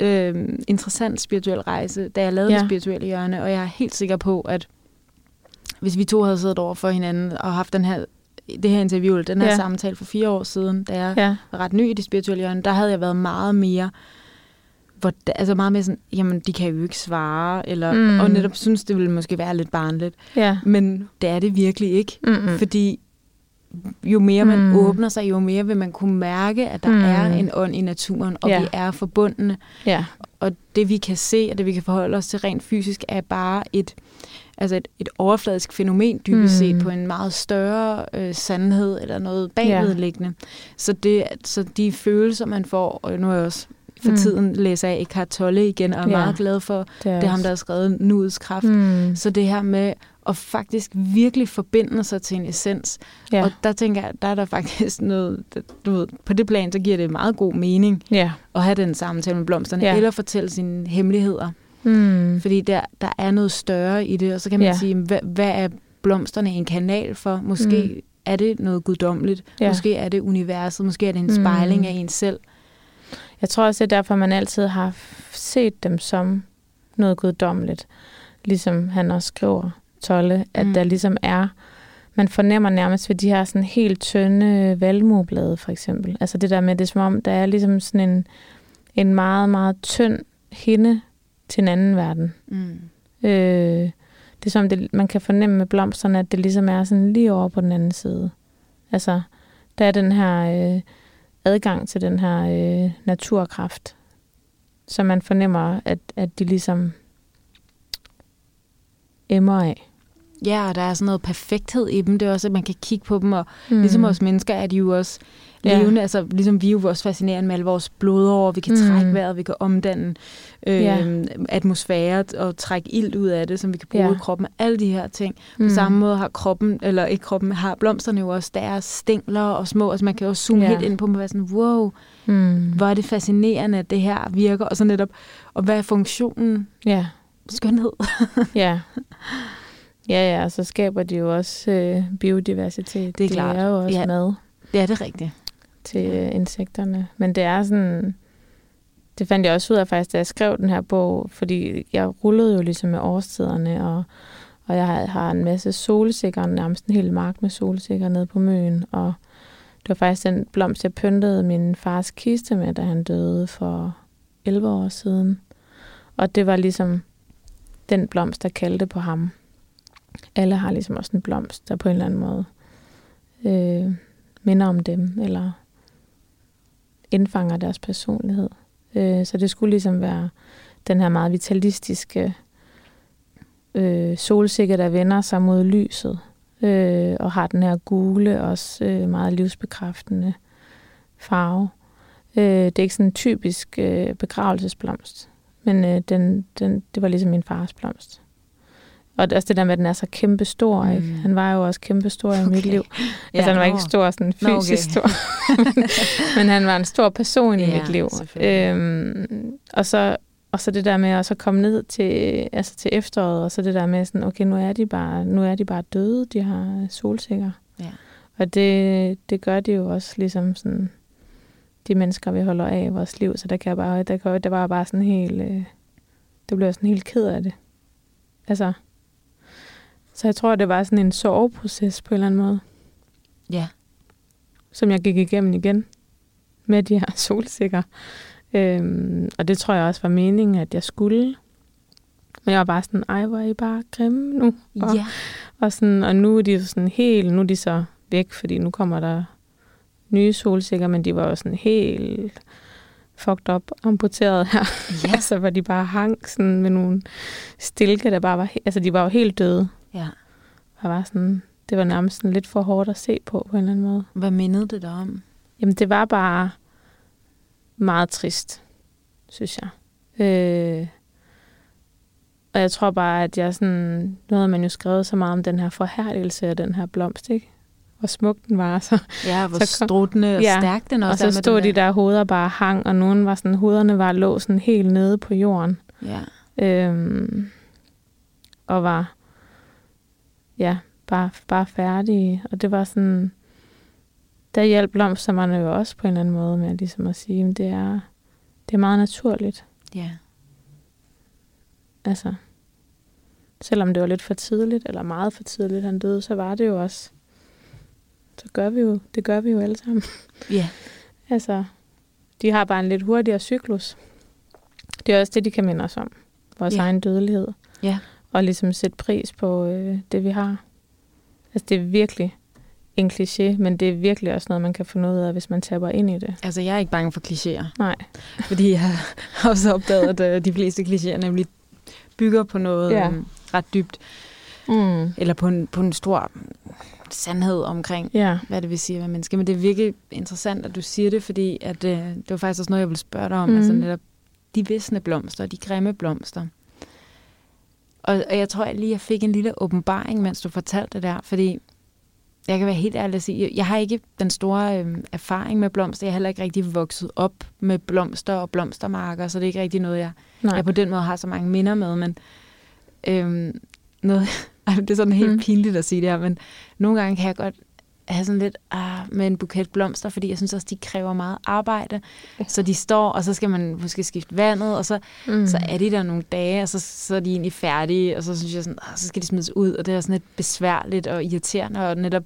øh, interessant spirituel rejse, da jeg lavede Ja. det spirituelle hjørne, og jeg er helt sikker på, at hvis vi to havde siddet over for hinanden og haft den her, det her interview, eller den her Ja. samtale for fire år siden, da jeg Ja, var ret ny i det spirituelle hjørne, der havde jeg været meget mere hvor, altså meget mere sådan, jamen de kan jo ikke svare, eller, Mm. og netop synes, det ville måske være lidt barnligt. ja. Men det er det virkelig ikke, Mm-mm. mm. fordi jo mere man Mm. åbner sig, jo mere vil man kunne mærke, at der Mm. er en ånd i naturen, og Ja. ja. vi er forbundne. Ja, Og det vi kan se, og det vi kan forholde os til rent fysisk, er bare et, altså et, et overfladisk fænomen dybest Mm. set på en meget større øh, sandhed eller noget bagvedliggende. Så, det, så de følelser, man får, og nu er jeg også for Mm. tiden læser jeg Eckhart Tolle igen, og er Ja. meget glad for, det er, det er ham, der har skrevet Nuets Kraft. Mm. Så det her med at faktisk virkelig forbinde sig til en essens. Ja. Og der tænker jeg, der er der faktisk noget, du ved, på det plan, så giver det meget god mening ja. at have den samtale med blomsterne, Ja. eller fortælle sine hemmeligheder. Mm. Fordi der, der er noget større i det, og så kan man Ja. sige, hvad, hvad er blomsterne en kanal for? Måske Mm. mm. er det noget guddommeligt, Ja. måske er det universet, måske er det en Mm. spejling af en selv. Jeg tror også, det er derfor, man altid har set dem som noget guddommeligt. Ligesom han også skriver, Tolle, at mm. Mm. der ligesom er... Man fornemmer nærmest ved de her sådan helt tynde valmueblade, for eksempel. Altså det der med, det er som om, der er ligesom sådan en, en meget, meget tynd hinde til en anden verden. Mm. Øh, det er som, det, man kan fornemme med blomsterne, at det ligesom er sådan lige over på den anden side. Altså, der er den her øh, adgang til den her øh, naturkraft, så man fornemmer, at, at de ligesom emmer af. Ja, og der er sådan noget perfekthed i dem. Det er også, at man kan kigge på dem, og Mm. mm. ligesom os mennesker er de jo også Ja. levende. Altså, ligesom vi er jo også fascinerende med alle vores blodår. Vi kan Mm. trække vejret, vi kan omdanne øh, Ja. atmosfære og trække ilt ud af det, som vi kan bruge Ja. i kroppen. Alle de her ting. På Mm. samme måde har kroppen, eller ikke kroppen, har blomsterne jo også deres stængler og små. Altså man kan jo også zoome Ja. ja. helt ind på dem og være sådan, wow, Mm. hvor er det fascinerende, at det her virker. Og så netop, og hvad er funktionen? Ja, Skønhed. [laughs] ja. Ja, ja, og så skaber de jo også øh, biodiversitet. Det er klart. Det er jo også Ja. mad. Det er det rigtigt. til øh, insekterne. Men det er sådan... Det fandt jeg også ud af faktisk, da jeg skrev den her bog, fordi jeg rullede jo ligesom med årstiderne, og, og jeg har- har en masse solsikker, nærmest en hel mark med solsikker nede på Møn, og det var faktisk den blomst, jeg pyntede min fars kiste med, da han døde for 11 år siden. Og det var ligesom den blomst, der kaldte på ham. Alle har ligesom også en blomst, der på en eller anden måde øh, minder om dem, eller indfanger deres personlighed. Øh, så det skulle ligesom være den her meget vitalistiske øh, solsikke, der vender sig mod lyset, øh, og har den her gule, også øh, meget livsbekræftende farve. Øh, det er ikke sådan en typisk øh, begravelsesblomst, men øh, den, den, det var ligesom min fars blomst. Og det også det der med, at den er så kæmpe stor. Mm. Ikke? Han var jo også kæmpe stor i mit Okay. liv. [laughs] Ja, altså, han var ikke stor, sådan fysisk okay. stor. [laughs] men, men han var en stor person i Ja, mit liv. Øhm, og, så, og så det der med at så komme ned til, altså til efteråret, og så det der med sådan, okay, nu er de bare, nu er de bare døde, de har solsikker. Ja. Og det, det gør de jo også ligesom sådan, de mennesker, vi holder af i vores liv. Så der kan jeg bare, der, kan, der var bare sådan helt, øh, det blev jeg sådan helt ked af det. Altså, så jeg tror, det var sådan en soveproces på en eller anden måde Ja. som jeg gik igennem igen med de her [laughs] solsikker. Øhm, og det tror jeg også var meningen, at jeg skulle. Men jeg var bare sådan, ej, hvor er I bare grimme nu. Og, Ja. og, sådan, og nu er de jo sådan helt, nu er de så væk, fordi nu kommer der nye solsikker, men de var jo sådan helt fucked up, amputeret her. Ja. [laughs] altså, hvor de bare hang sådan med nogle stilke, der bare var, altså de var jo helt døde. ja. Og var sådan, det var nærmest sådan lidt for hårdt at se på, på en eller anden måde. Hvad mindede det dig om? Jamen, det var bare meget trist, synes jeg. Øh, og jeg tror bare, at jeg sådan... Nu havde man jo skrevet så meget om den her forhærdelse af den her blomst, ikke? Hvor smuk den var. Så, Ja, hvor Så kom- struttende og Ja, stærk den og også så er med stod de der hoveder bare hang, og nogle var sådan, hovederne var lå sådan helt nede på jorden. Ja. Øhm, og var ja, bare, bare færdige. Og det var sådan, der hjalp blomsterne jo også på en eller anden måde med ligesom at sige, at det er, det er meget naturligt. ja. Altså, selvom det var lidt for tidligt, eller meget for tidligt, han døde, så var det jo også, så gør vi jo, det gør vi jo alle sammen. Ja. [laughs] Altså, de har bare en lidt hurtigere cyklus. Det er også det, de kan minde os om. Vores ja. egen dødelighed. Ja. Og ligesom sætte pris på øh, det, vi har. Altså, det er virkelig en kliché, men det er virkelig også noget, man kan få noget af, hvis man taber ind i det. Altså, jeg er ikke bange for klichéer. Nej. Fordi jeg [laughs] har også opdaget, at øh, de fleste klichéer nemlig bygger på noget Ja. ja. ret dybt. Mm. Eller på en, på en stor sandhed omkring, Ja. hvad det vil sige at være menneske. Men det er virkelig interessant, at du siger det, fordi at, øh, det var faktisk også noget, jeg ville spørge dig om. Mhm. Mm. Altså netop de visne blomster, de grimme blomster. Og, og jeg tror jeg lige, jeg fik en lille åbenbaring, mens du fortalte det der, fordi jeg kan være helt ærlig at sige, jeg- jeg har ikke den store øh, erfaring med blomster. Jeg er heller ikke rigtig vokset op med blomster og blomstermarker, så det er ikke rigtig noget, jeg, Nej. jeg på den måde har så mange minder med. Men øhm, noget, det er sådan helt Mm. pinligt at sige det her, men nogle gange kan jeg godt have sådan lidt ah, med en buket blomster, fordi jeg synes også, de kræver meget arbejde. Så de står, og så skal man måske skifte vandet, og så, mm. så er de der nogle dage, og så, så er de egentlig færdige, og så synes jeg sådan, ah, så skal de smides ud, og det er sådan lidt besværligt og irriterende, og netop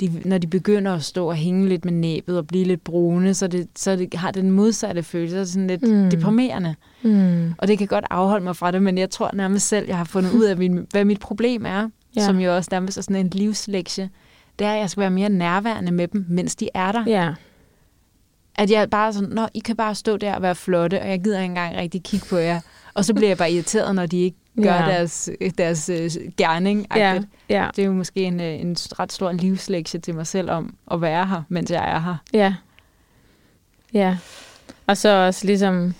de, når de begynder at stå og hænge lidt med næbet og blive lidt brune, så, det, så det har den modsatte følelse, så er sådan lidt Mm. deprimerende. Mm. Og det kan godt afholde mig fra det, men jeg tror nærmest selv, jeg har fundet ud af, min, hvad mit problem er, ja. som jo også nærmest er sådan en livslektie. Det er, at jeg skal være mere nærværende med dem, mens de er der. Ja. At jeg bare sådan, nå, I kan bare stå der og være flotte, og jeg gider ikke engang rigtig kigge på jer. Og så bliver jeg bare irriteret, når de ikke gør Ja. deres, deres øh, gerning. Ja. ja. Det er jo måske en, øh, en ret stor livslektie til mig selv om at være her, mens jeg er her. Ja. Ja. Og så også ligesom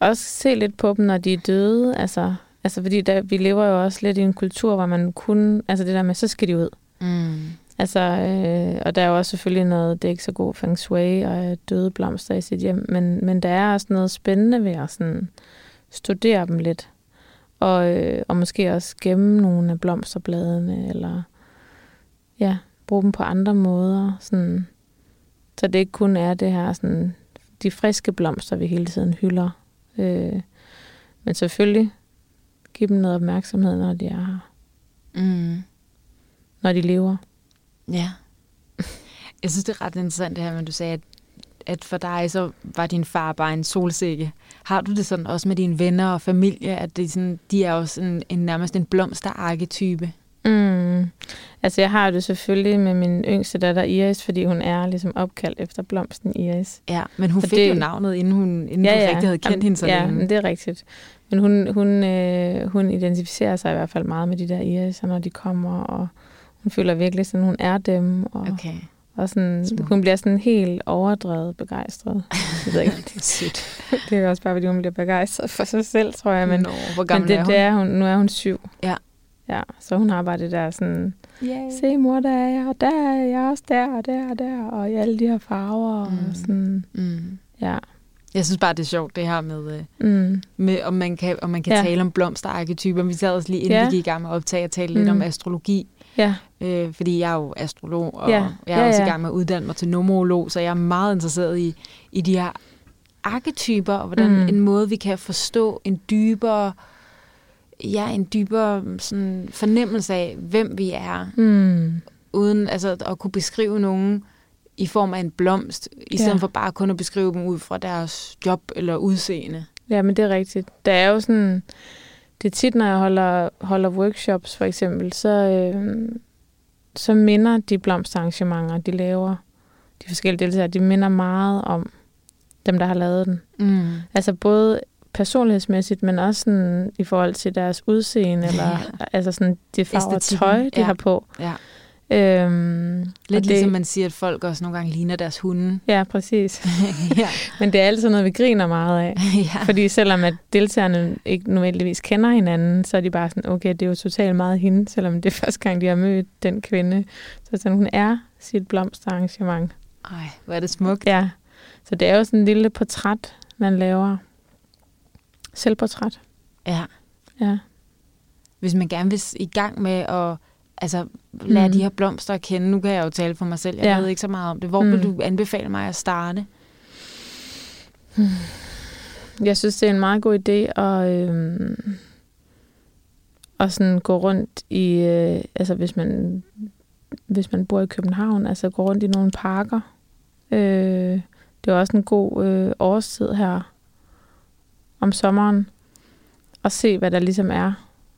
også se lidt på dem, når de er døde. Altså, altså fordi der, vi lever jo også lidt i en kultur, hvor man kun, altså det der med, så skal de ud. Mm. Altså, øh, og der er jo også selvfølgelig noget, det er ikke så god feng shui og døde blomster i sit hjem, men, men der er også noget spændende ved at sådan studere dem lidt. Og, øh, og måske også gemme nogle af blomsterbladene, eller ja, bruge dem på andre måder. Sådan, så det ikke kun er det her, sådan, de friske blomster, vi hele tiden hylder. Øh, men selvfølgelig give dem noget opmærksomhed, når de er her, Mm. når de lever. Ja. [laughs] Jeg synes, det er ret interessant det her, men du sagde, at, at for dig så var din far bare en solsikke. Har du det sådan også med dine venner og familie, at det sådan, de er også en, en, nærmest en blomsterarketype? Mm. Altså, jeg har det selvfølgelig med min yngste datter Iris, fordi hun er ligesom opkaldt efter blomsten Iris. Ja, men hun Og fik det- jo navnet, inden, hun, inden ja, du rigtig havde kendt Jamen, hende så Ja, længe. men det er rigtigt. Men hun, hun, øh, hun identificerer sig i hvert fald meget med de der Iris'er, når de kommer, og hun føler virkelig sådan, hun er dem. Og, Okay. Og sådan, Smukt. hun bliver sådan helt overdrevet begejstret. Jeg ved ikke, [laughs] det er sødt. [laughs] det er også bare, fordi hun bliver begejstret for sig selv, tror jeg. Men, Nå, hvor men gammel det, er hun? det er hun. Nu er hun syv. Ja. Ja, så hun har bare det der sådan, Yeah. se mor, der er jeg, og der er jeg også der, og der, og der, og i alle de her farver, mm. Og sådan, Mm. ja. Jeg synes bare, det er sjovt, det her med, øh, Mm. med om man kan, om man kan Ja. tale om blomsterarketyper. Vi sad også lige inden Ja. vi gik i gang med at optage og tale lidt Mm. om astrologi. Ja, Øh, fordi jeg er jo astrolog, og Ja. jeg er Ja, også ja. i gang med at uddanne mig til numerolog, så jeg er meget interesseret i, i de her arketyper, og hvordan mm. en måde, vi kan forstå en dybere, ja, en dybere sådan, fornemmelse af, hvem vi er, mm. uden altså, at kunne beskrive nogen i form af en blomst, i stedet Ja. for bare kun at beskrive dem ud fra deres job eller udseende. ja, men det er rigtigt. Der er jo sådan, det er tit, når jeg holder, holder workshops for eksempel, så, øh, så minder de blomsterarrangementer, de laver, de forskellige deltagere, de minder meget om dem, der har lavet den. Mm. Altså både personlighedsmæssigt, men også sådan i forhold til deres udseende, eller Ja. altså sådan det farver tøj, de ja. har på. Ja. Øhm, Lidt og det, ligesom man siger, at folk også nogle gange ligner deres hunde. [laughs] Ja, præcis. [laughs] ja. Men det er altid noget, vi griner meget af. [laughs] ja. Fordi selvom at deltagerne ikke nødvendigvis kender hinanden, så er de bare sådan, okay, det er jo totalt meget hende, selvom det er første gang, de har mødt den kvinde. Så sådan, hun er sit blomsterarrangement. Ej, hvor er det smukt. Ja, så det er jo sådan en lille portræt, man laver. Selvportræt. Ja. Ja. Hvis man gerne vil i gang med at altså, lade mm. de her blomster at kende, nu kan jeg jo tale for mig selv, jeg ja. ved ikke så meget om det. Hvor mm. vil du anbefale mig at starte? Jeg synes, det er en meget god idé at, øh, at sådan gå rundt i, øh, altså hvis man, hvis man bor i København, altså gå rundt i nogle parker. Øh, det er også en god øh, årstid her om sommeren og se, hvad der ligesom er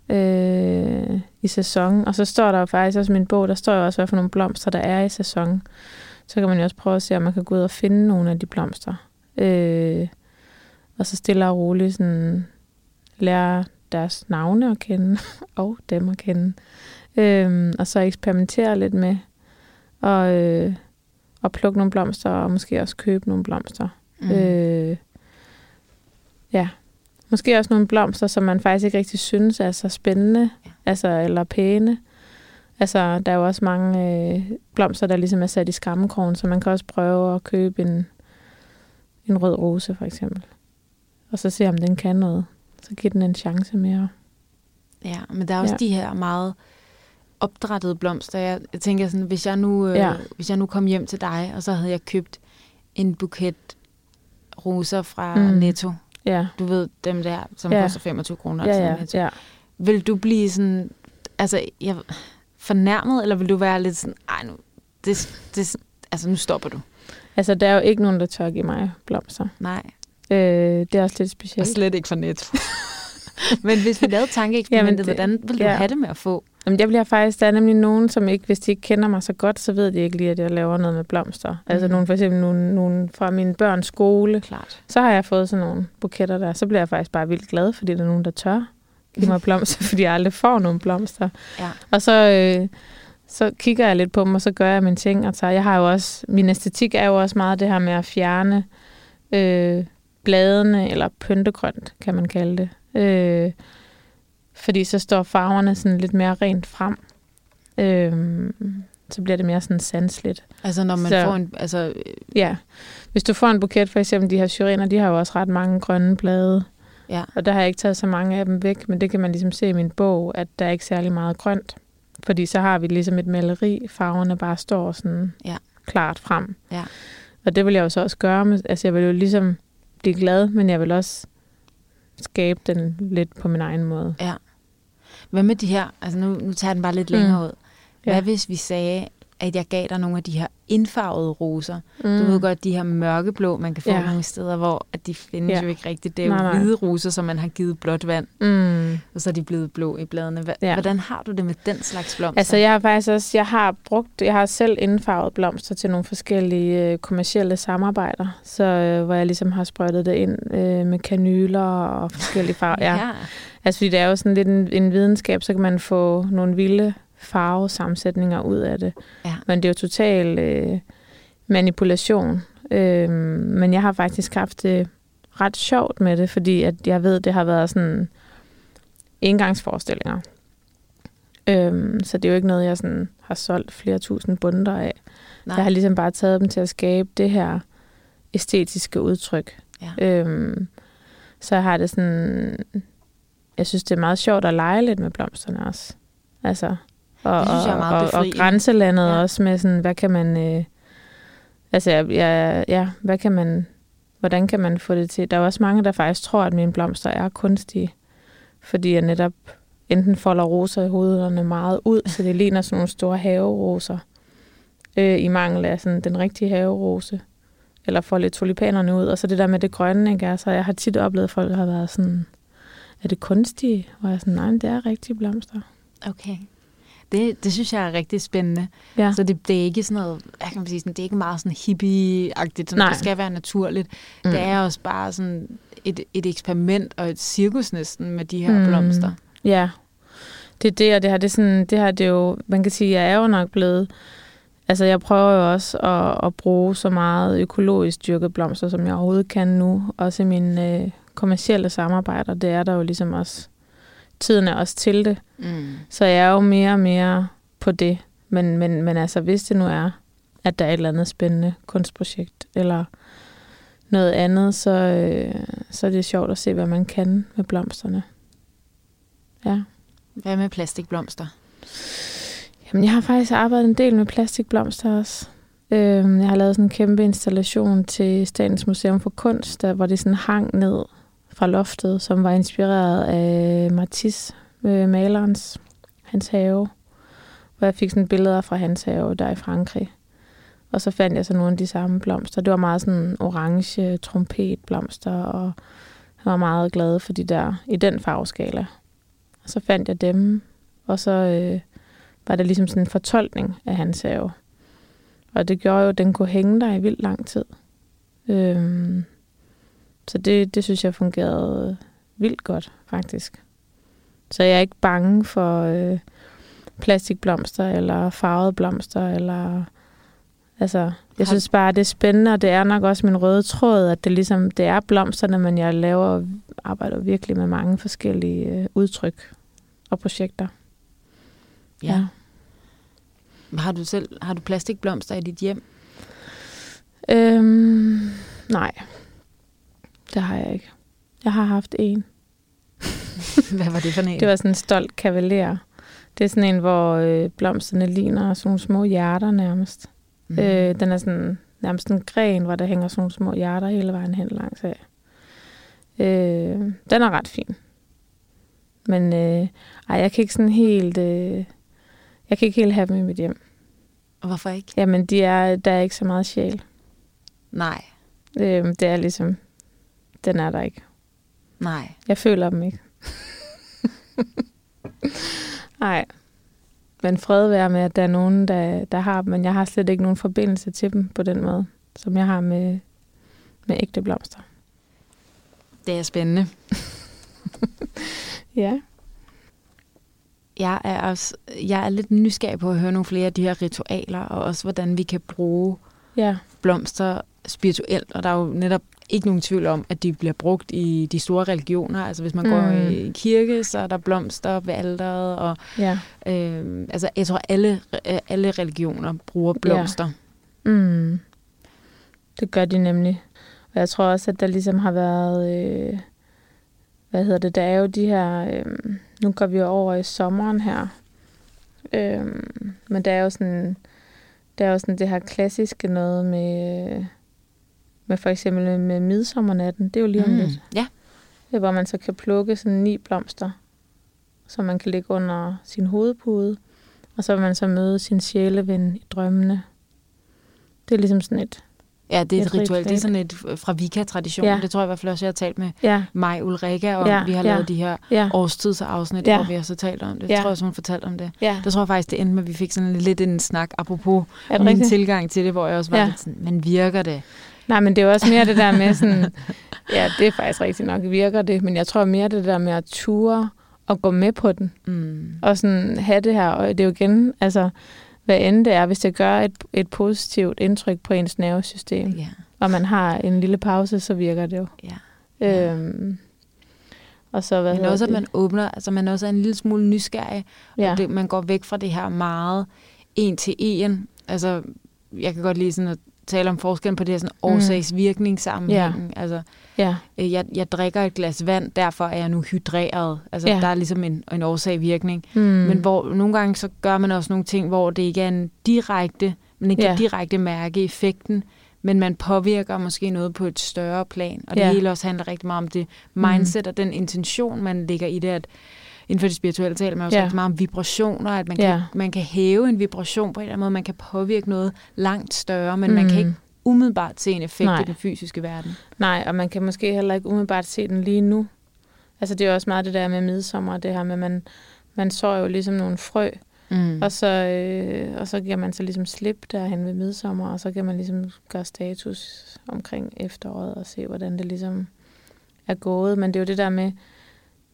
øh, i sæson. Og så står der jo faktisk også i min bog, der står jo også, hvad for nogle blomster, der er i sæson. Så kan man jo også prøve at se, om man kan gå ud og finde nogle af de blomster. Øh, og så stille og roligt sådan, lære deres navne at kende, [laughs] og dem at kende. Øh, og så eksperimentere lidt med og, øh, og plukke nogle blomster, og måske også købe nogle blomster. Mm. Øh, ja, Måske også nogle blomster, som man faktisk ikke rigtig synes er så spændende, ja. altså, eller pæne. Altså, der er jo også mange øh, blomster, der ligesom er sat i skammekrogen, så man kan også prøve at købe en, en rød rose, for eksempel. Og så se, om den kan noget. Så giver den en chance mere. Ja, men der er også ja. de her meget opdrættede blomster. Jeg, jeg tænker sådan, hvis jeg, nu, øh, ja. hvis jeg nu kom hjem til dig, og så havde jeg købt en buket roser fra mm. Netto, Ja. Du ved, dem der, som ja. koster 25 kroner. Ja, ja, ja. Vil du blive sådan, altså, jeg, fornærmet, eller vil du være lidt sådan, ej nu, det, det, altså nu stopper du? Altså, der er jo ikke nogen, der tør give mig blomster. Nej. Øh, det er også lidt specielt. Og slet ikke for net. [laughs] Men hvis vi lavede tankeeksperimentet, hvordan vil du ja. have det med at få? Jamen, jeg bliver faktisk, der er nemlig nogen, som ikke, hvis de ikke kender mig så godt, så ved de ikke lige, at jeg laver noget med blomster. Mm. Altså nogen, for eksempel nogen, nogen fra min børns skole. Klart. Så har jeg fået sådan nogle buketter der. Så bliver jeg faktisk bare vildt glad, fordi der er nogen, der tør give mig [laughs] blomster, fordi jeg aldrig får nogen blomster. Ja. Og så, øh, så kigger jeg lidt på dem, og så gør jeg mine ting. Og tager. Jeg har jo også, min æstetik er jo også meget det her med at fjerne øh, bladene, eller pyntegrønt, kan man kalde det. Øh, fordi så står farverne sådan lidt mere rent frem. Øh, så bliver det mere sådan sansligt. Altså når man så, får en... Altså, ja. Hvis du får en buket, for eksempel de her syriner, de har jo også ret mange grønne blade. Ja. Og der har jeg ikke taget så mange af dem væk, men det kan man ligesom se i min bog, at der er ikke særlig meget grønt. Fordi så har vi ligesom et maleri, farverne bare står sådan ja. klart frem. Ja. Og det vil jeg jo så også gøre. Med, altså jeg vil jo ligesom blive glad, men jeg vil også skabe den lidt på min egen måde. Ja. Hvad med de her, altså nu, nu tager den bare lidt længere mm. ud. Hvad ja. hvis vi sagde, at jeg gav dig nogle af de her indfarvede roser. Mm. Du ved godt, de her mørkeblå, man kan få ja. mange steder, hvor at de findes ja. jo ikke rigtigt. Det er jo nej, hvide roser, som man har givet blåt vand, mm. og så er de blevet blå i bladene. H- ja. Hvordan har du det med den slags blomster? Altså, jeg har faktisk også, jeg har brugt, jeg har selv indfarvet blomster til nogle forskellige øh, kommercielle samarbejder, så øh, hvor jeg ligesom har sprøjtet det ind øh, med kanyler og forskellige farver. [laughs] ja. ja. Altså, fordi det er jo sådan lidt en, en videnskab, så kan man få nogle vilde farvesammensætninger ud af det. Ja. Men det er jo total øh, manipulation. Øh, men jeg har faktisk haft det ret sjovt med det, fordi at jeg ved, det har været sådan engangsforestillinger. Øh, så det er jo ikke noget, jeg sådan har solgt flere tusind bunder af. Nej. Jeg har ligesom bare taget dem til at skabe det her æstetiske udtryk. Ja. Øh, så jeg har det sådan... Jeg synes, det er meget sjovt at lege lidt med blomsterne også. Altså, og, det synes jeg er meget og, og grænselandet ja. også med sådan, hvad kan man... Øh, altså, ja, ja, hvad kan man... Hvordan kan man få det til? Der er også mange, der faktisk tror, at mine blomster er kunstige. Fordi jeg netop enten folder roser i hovederne meget ud, så det ligner sådan nogle store haveroser. Øh, I mangel af sådan den rigtige haverose. Eller får lidt tulipanerne ud. Og så det der med det grønne, ikke? Altså, jeg har tit oplevet, at folk har været sådan, er det kunstige? Og jeg er sådan, nej, det er rigtige blomster. Okay. Det, det synes jeg er rigtig spændende. Ja. Så det, det er ikke sådan noget, jeg kan sige sådan, det er ikke meget sådan hippie-agtigt, sådan, det skal være naturligt. Mm. Det er også bare sådan et, et eksperiment og et cirkus næsten med de her mm. blomster. Ja, det er det, og det her, det er sådan, det her, det er jo, man kan sige, jeg er jo nok blevet, altså jeg prøver jo også at, at bruge så meget økologisk dyrket blomster, som jeg overhovedet kan nu, også i mine øh, kommercielle samarbejder, det er der jo ligesom også tiden er også til det. Mm. Så jeg er jo mere og mere på det. Men, men, men altså, hvis det nu er, at der er et eller andet spændende kunstprojekt, eller noget andet, så, øh, så er det sjovt at se, hvad man kan med blomsterne. Ja. Hvad med plastikblomster? Jamen, jeg har faktisk arbejdet en del med plastikblomster også. Øhm, jeg har lavet sådan en kæmpe installation til Statens Museum for Kunst, der, hvor det sådan hang ned fra loftet, som var inspireret af Matisse, øh, malerens, hans have. Hvor jeg fik sådan billeder fra hans have der i Frankrig. Og så fandt jeg så nogle af de samme blomster. Det var meget sådan orange trompetblomster, og jeg var meget glad for de der, i den farveskala. Og så fandt jeg dem, og så øh, var det ligesom sådan en fortolkning af hans have. Og det gjorde jo, at den kunne hænge der i vildt lang tid. Øhm, så det, det synes jeg fungerede vildt godt, faktisk. Så jeg er ikke bange for øh, plastikblomster, eller farvede blomster, eller... Altså, jeg synes bare, det er spændende, og det er nok også min røde tråd, at det ligesom, det er blomsterne, men jeg laver, arbejder virkelig med mange forskellige øh, udtryk og projekter. Ja. ja. Har du selv har du plastikblomster i dit hjem? Øhm, nej, det har jeg ikke. Jeg har haft en. [laughs] Hvad var det for en? Det var sådan en stolt kavaler. Det er sådan en, hvor øh, blomsterne ligner sådan nogle små hjerter nærmest. Mm. Øh, den er sådan nærmest en gren, hvor der hænger sådan nogle små hjerter hele vejen hen langs af. Øh, den er ret fin. Men øh, ej, jeg kan ikke sådan helt... Øh, jeg kan ikke helt have dem i mit hjem. Og hvorfor ikke? Jamen, de er, der er ikke så meget sjæl. Nej. Øh, det er ligesom... Den er der ikke. Nej. Jeg føler dem ikke. Nej. Men fred være med, at der er nogen, der, der har dem, men jeg har slet ikke nogen forbindelse til dem på den måde, som jeg har med, med ægte blomster. Det er spændende. [laughs] ja. Jeg er, også, jeg er lidt nysgerrig på at høre nogle flere af de her ritualer, og også hvordan vi kan bruge ja. blomster spirituelt. Og der er jo netop ikke nogen tvivl om, at de bliver brugt i de store religioner. Altså hvis man mm. går i kirke, så er der blomster ved alderet. Og, ja. øh, altså jeg tror, alle, alle religioner bruger blomster. Ja. Mm. Det gør de nemlig. Og jeg tror også, at der ligesom har været... Øh, hvad hedder det? Der er jo de her... Øh, nu går vi over i sommeren her. Øh, men der er jo sådan... Der er jo sådan det her klassiske noget med med for eksempel med midsommernatten. Det er jo lige om mm. lidt. Ja. Det, hvor man så kan plukke sådan ni blomster, som man kan lægge under sin hovedpude. Og så vil man så møde sin sjæleven i drømmene. Det er ligesom sådan et Ja, det er et, et ritual. Det er sådan et fra Vika-tradition. Ja. Det tror jeg i hvert fald også, jeg har talt med ja. mig Ulrika om. Ja. Vi har ja. lavet de her ja. årstidsafsnit, ja. hvor vi har så talt om det. Ja. Jeg tror også, hun fortalte om det. Ja. Det tror jeg faktisk, det endte med, at vi fik sådan lidt en snak apropos min tilgang til det, hvor jeg også var ja. lidt sådan, men virker det? Nej, men det er jo også mere det der med sådan, [laughs] ja, det er faktisk rigtigt nok, virker det, men jeg tror mere det der med at ture og gå med på den. Mm. Og sådan have det her, og det er jo igen, altså, hvad end det er, hvis det gør et, et positivt indtryk på ens nervesystem, yeah. og man har en lille pause, så virker det jo. Yeah. Øhm, og så, hvad Men også, det? at man åbner, altså man også er en lille smule nysgerrig, ja. og det, man går væk fra det her meget en til en. Altså, jeg kan godt lide sådan at tale om forskellen på det her sådan årsags-virkningssammenhæng. Mm. Altså, ja. øh, jeg, jeg drikker et glas vand, derfor er jeg nu hydreret. Altså, ja. der er ligesom en, en årsag-virkning. Mm. Men hvor nogle gange så gør man også nogle ting, hvor det ikke er en direkte, man ikke Ja. kan direkte mærke effekten, men man påvirker måske noget på et større plan. Og det Ja. hele også handler rigtig meget om det mindset og den intention, man lægger i det, at inden for det spirituelle taler man også Ja. rigtig meget om vibrationer, at man, Ja. kan, man kan hæve en vibration på en eller anden måde, man kan påvirke noget langt større, men mm. man Mm. kan ikke umiddelbart se en effekt Nej. i den fysiske verden. Nej, og man kan måske heller ikke umiddelbart se den lige nu. Altså det er også meget det der med midsommer, det her med, man, man sår jo ligesom nogle frø, Mm. og så, øh, og så giver man så ligesom slip derhen ved midsommer, og så kan man ligesom gøre status omkring efteråret og se, hvordan det ligesom er gået. Men det er jo det der med,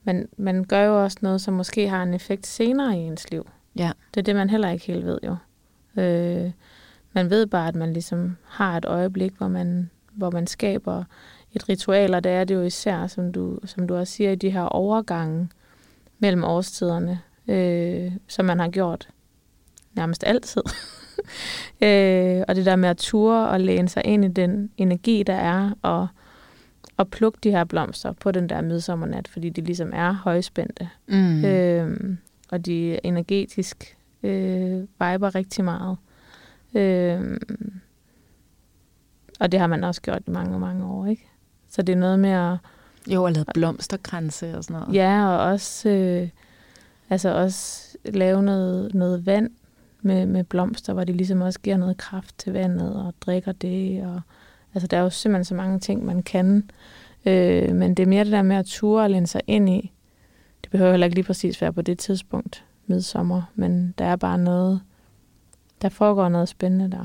man, man gør jo også noget, som måske har en effekt senere i ens liv. Ja. Det er det, man heller ikke helt ved jo. Øh, man ved bare, at man ligesom har et øjeblik, hvor man, hvor man skaber et ritual, og det er det jo især, som du, som du også siger, i de her overgange mellem årstiderne, øh, som man har gjort nærmest altid. [laughs] øh, og det der med at ture og læne sig ind i den energi, der er, og, og plukke de her blomster på den der midsommernat, fordi de ligesom er højspændte. Mm. Øh, og de energetisk øh, viber rigtig meget. Øh, og det har man også gjort i mange, mange år, ikke? Så det er noget med at... Jo, og lavet blomsterkranse og sådan noget. Ja, og også, øh, altså også lave noget, noget vand med, med blomster, hvor de ligesom også giver noget kraft til vandet og drikker det. Og, altså, der er jo simpelthen så mange ting, man kan. Øh, men det er mere det der med at ture og læne sig ind i. Det behøver heller ikke lige præcis være på det tidspunkt, midsommer, men der er bare noget, der foregår noget spændende der.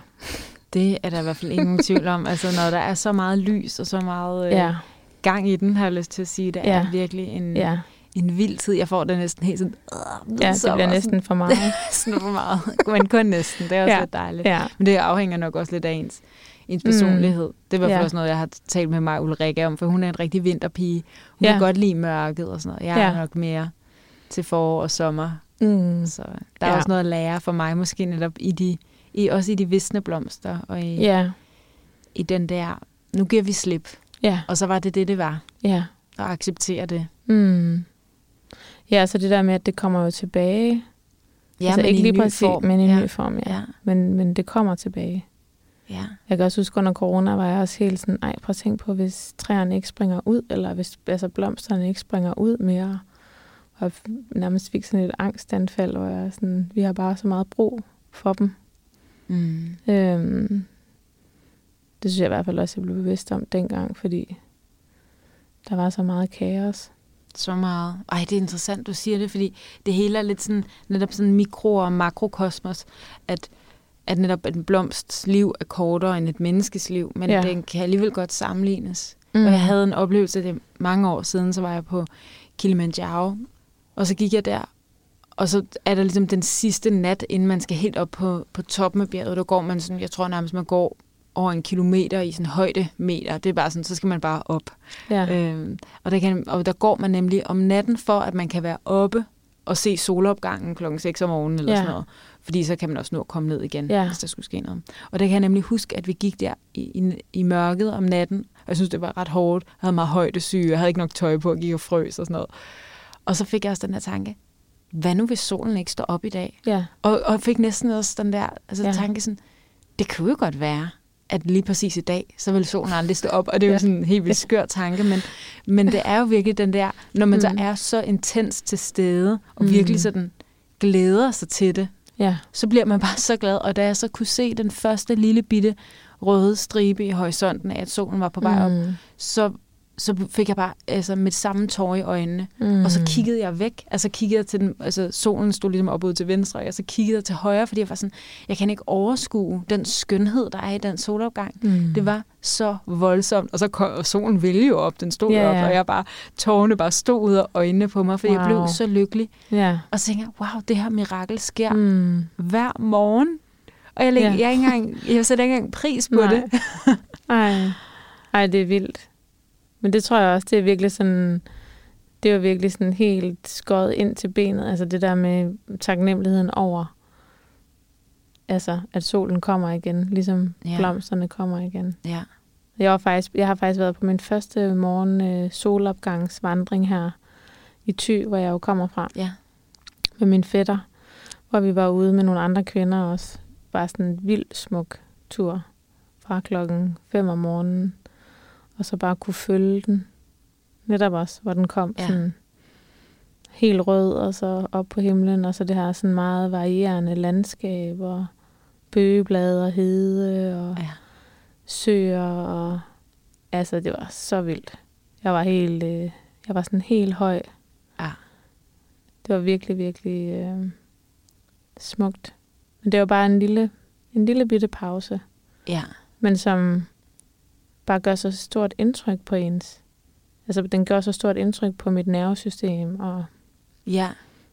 Det er der i hvert fald ingen [laughs] tvivl om. Altså, når der er så meget lys og så meget øh, Ja, gang i den, har jeg lyst til at sige, det er Ja. virkelig en, ja, en vild tid. Jeg får det næsten helt sådan... Øh, ja, det bliver næsten for meget. [laughs] sådan for meget. Men kun næsten. Det er også Ja. lidt dejligt. Ja, Men det afhænger nok også lidt af ens, ens Mm. personlighed. Det er i hvert fald Ja. også noget, jeg har talt med mig Ulrike om, for hun er en rigtig vinterpige. Hun Ja. kan godt lide mørket og sådan noget. Jeg er Ja. nok mere til forår og sommer. mm. Så der er Ja. også noget at lære for mig, måske netop i de, i, også i de visne blomster, og i, ja, i den der, nu giver vi slip. ja, Og så var det det, det var. ja. Og acceptere det. Mm. Ja, så det der med, at det kommer jo tilbage. Ja, altså men ikke lige præcis, form. men i en ja. ny form, ja. Ja, Men, men det kommer tilbage. Ja. Jeg kan også huske, under corona var jeg også helt sådan, ej, prøv at tænke på, hvis træerne ikke springer ud, eller hvis altså, blomsterne ikke springer ud mere. Og nærmest fik sådan et angstanfald, hvor jeg sådan, vi har bare så meget brug for dem. Mm. Øhm, det synes jeg i hvert fald også, jeg blev bevidst om dengang, fordi der var så meget kaos. Så meget. Ej, det er interessant, du siger det, fordi det hele er lidt sådan, netop sådan mikro- og makrokosmos, at, at netop en blomsts liv er kortere end et menneskes liv, men Ja. den kan alligevel godt sammenlignes. Mm. Mm. Og jeg havde en oplevelse, det er mange år siden, så var jeg på Kilimanjaro, og så gik jeg der, og så er der ligesom den sidste nat, inden man skal helt op på, på toppen af bjerget, der går man sådan, jeg tror nærmest, man går over en kilometer i sådan højdemeter. Det er bare sådan, så skal man bare op. Ja. Øhm, og, der kan, og der går man nemlig om natten for, at man kan være oppe og se solopgangen klokken 6 om morgenen eller ja. sådan noget. Fordi så kan man også nå at komme ned igen, Ja. hvis der skulle ske noget. Og der kan jeg nemlig huske, at vi gik der i, i, i mørket om natten. Og jeg synes, det var ret hårdt. Jeg havde meget højdesyge, jeg havde ikke nok tøj på, og gik og frøs og sådan noget. Og så fik jeg også den her tanke, hvad nu hvis solen ikke står op i dag? ja. Og, og fik næsten også den der altså Ja. tanke sådan, det kunne jo godt være, at lige præcis i dag, så vil solen aldrig stå op. Og det er jo sådan en helt vildt skør tanke, men, men det er jo virkelig den der, når man. Mm. så er så intens til stede, og Mm. virkelig sådan glæder sig til det, Ja. så bliver man bare så glad. Og da jeg så kunne se den første lille bitte røde stribe i horisonten af, at solen var på vej op, Mm. så, så fik jeg bare altså, med samme tår i øjnene. Mm. Og så kiggede jeg væk, altså kiggede jeg til den, altså solen stod ligesom op ud til venstre, og så kiggede jeg til højre, fordi jeg var sådan, jeg kan ikke overskue den skønhed, der er i den solopgang. Mm. Det var så voldsomt, og så kom, og solen ville jo op, den stod yeah. op, og jeg bare, tårerne bare stod ud af øjnene på mig, fordi wow. jeg blev så lykkelig. Ja. Og så tænkte jeg, wow, det her mirakel sker mm. Hver morgen. Og jeg, lægger, Ja. jeg, ikke engang, jeg sætter ikke engang pris på Nej. det. [laughs] Ej. Ej, det er vildt. Men det tror jeg også, det er virkelig sådan, det var virkelig sådan helt skåret ind til benet. Altså det der med taknemmeligheden over, altså at solen kommer igen, ligesom Ja. blomsterne kommer igen. Ja. Jeg, var faktisk, jeg har faktisk været på min første morgen øh, solopgangsvandring her i Thy, hvor jeg jo kommer fra, Ja. med min fætter, hvor vi var ude med nogle andre kvinder også. Bare sådan en vild smuk tur fra klokken 5 om morgenen, og så bare kunne følge den. Netop også, hvor den kom Ja. sådan helt rød, og så op på himlen, og så det her sådan meget varierende landskab, og bøgeblade og hede, og Ja. søer, og altså, det var så vildt. Jeg var helt, øh, jeg var sådan helt høj. Ja. Det var virkelig, virkelig øh, smukt. Men det var bare en lille, en lille bitte pause, Ja. men som bare gør så stort indtryk på ens. Altså, den gør så stort indtryk på mit nervesystem, og Ja.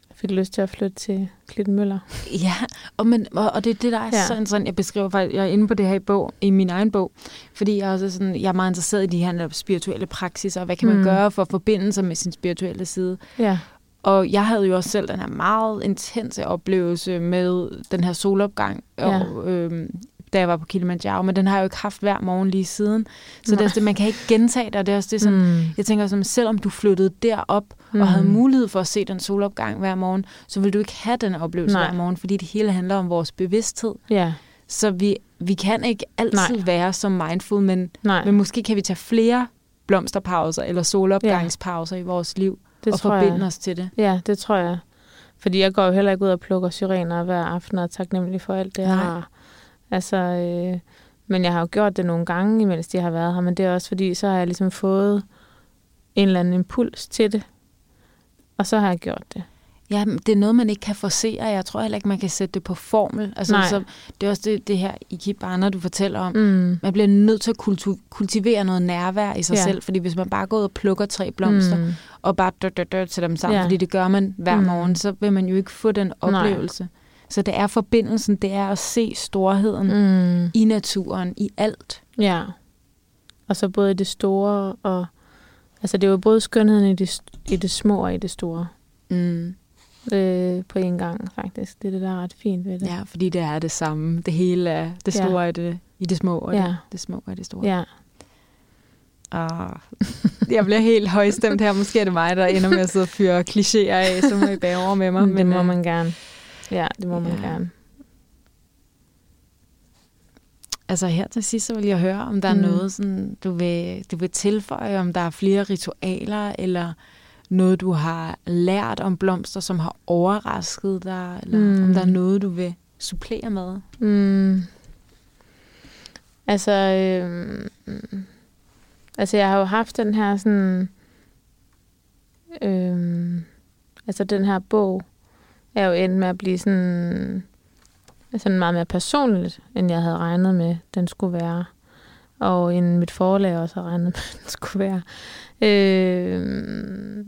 jeg fik lyst til at flytte til Klittenmøller. Ja, og, men, og, og det er det, der er Ja. ja. så interessant. Jeg beskriver faktisk, jeg er inde på det her i, bog, i min egen bog, fordi jeg, er også sådan, jeg er meget interesseret i de her spirituelle praksiser, og hvad kan man Mm. gøre for at forbinde sig med sin spirituelle side. Ja, Og jeg havde jo også selv den her meget intense oplevelse med den her solopgang, Ja. og, øhm, da jeg var på Kilimanjaro, men den har jeg jo ikke haft hver morgen lige siden. Så det er Nej. også det, man kan ikke gentage det, og det er også det, som, Mm. jeg tænker, som selvom du flyttede derop mm. Og havde mulighed for at se den solopgang hver morgen, så vil du ikke have den oplevelse Nej. hver morgen, fordi det hele handler om vores bevidsthed. Ja, Så vi, vi kan ikke altid Nej. være så mindful, men, nej, men måske kan vi tage flere blomsterpauser eller solopgangspauser ja. i vores liv det og forbinde jeg. os til det. Ja, det tror jeg. Fordi jeg går jo heller ikke ud og plukker syrener hver aften og er taknemmelig for alt det Nej. her. Altså, øh, men jeg har jo gjort det nogle gange, imens de har været her, men det er også fordi, så har jeg ligesom fået en eller anden impuls til det. Og så har jeg gjort det. Ja, det er noget, man ikke kan forsere. Jeg tror heller ikke, man kan sætte det på formel. Altså, Nej. så, det er også det, det her Ikebana, du fortæller om. Mm. Man bliver nødt til at kultu- kultivere noget nærvær i sig Ja. selv, fordi hvis man bare går ud og plukker tre blomster, Mm. og bare dør, dør, dør til dem sammen, ja. Fordi det gør man hver Mm. morgen, så vil man jo ikke få den Nej. Så det er forbindelsen, det er at se storheden mm. I naturen, i alt. Ja. Og så både i det store og... Altså, det er jo både skønheden i det, i det små og i det store. Mm. Øh, på en gang, faktisk. Det er det, der er ret fint ved det. Ja, fordi det er det samme. Det hele er det Ja. store i det, i det små, og Ja. det, det små er det store. Ja. Ah, jeg bliver helt højstemt her. Måske er det mig, der ender med at sidde og fyre klichéer af, så må I bære over med mig. [laughs] Men, det må øh, man gerne. Ja, det må man ja. gerne. Altså her til sidst, så vil jeg høre, om der er Mm. noget, sådan, du, vil, du vil tilføje, om der er flere ritualer, eller noget, du har lært om blomster, som har overrasket dig, eller mm. om der er noget, du vil supplere med. Mm. Altså, øh, altså, jeg har jo haft den her sådan... Øh, altså, den her bog er jo endt med at blive sådan... sådan meget mere personligt, end jeg havde regnet med, den skulle være. Og end mit forlag også havde regnet med, [laughs] den skulle være. Øh,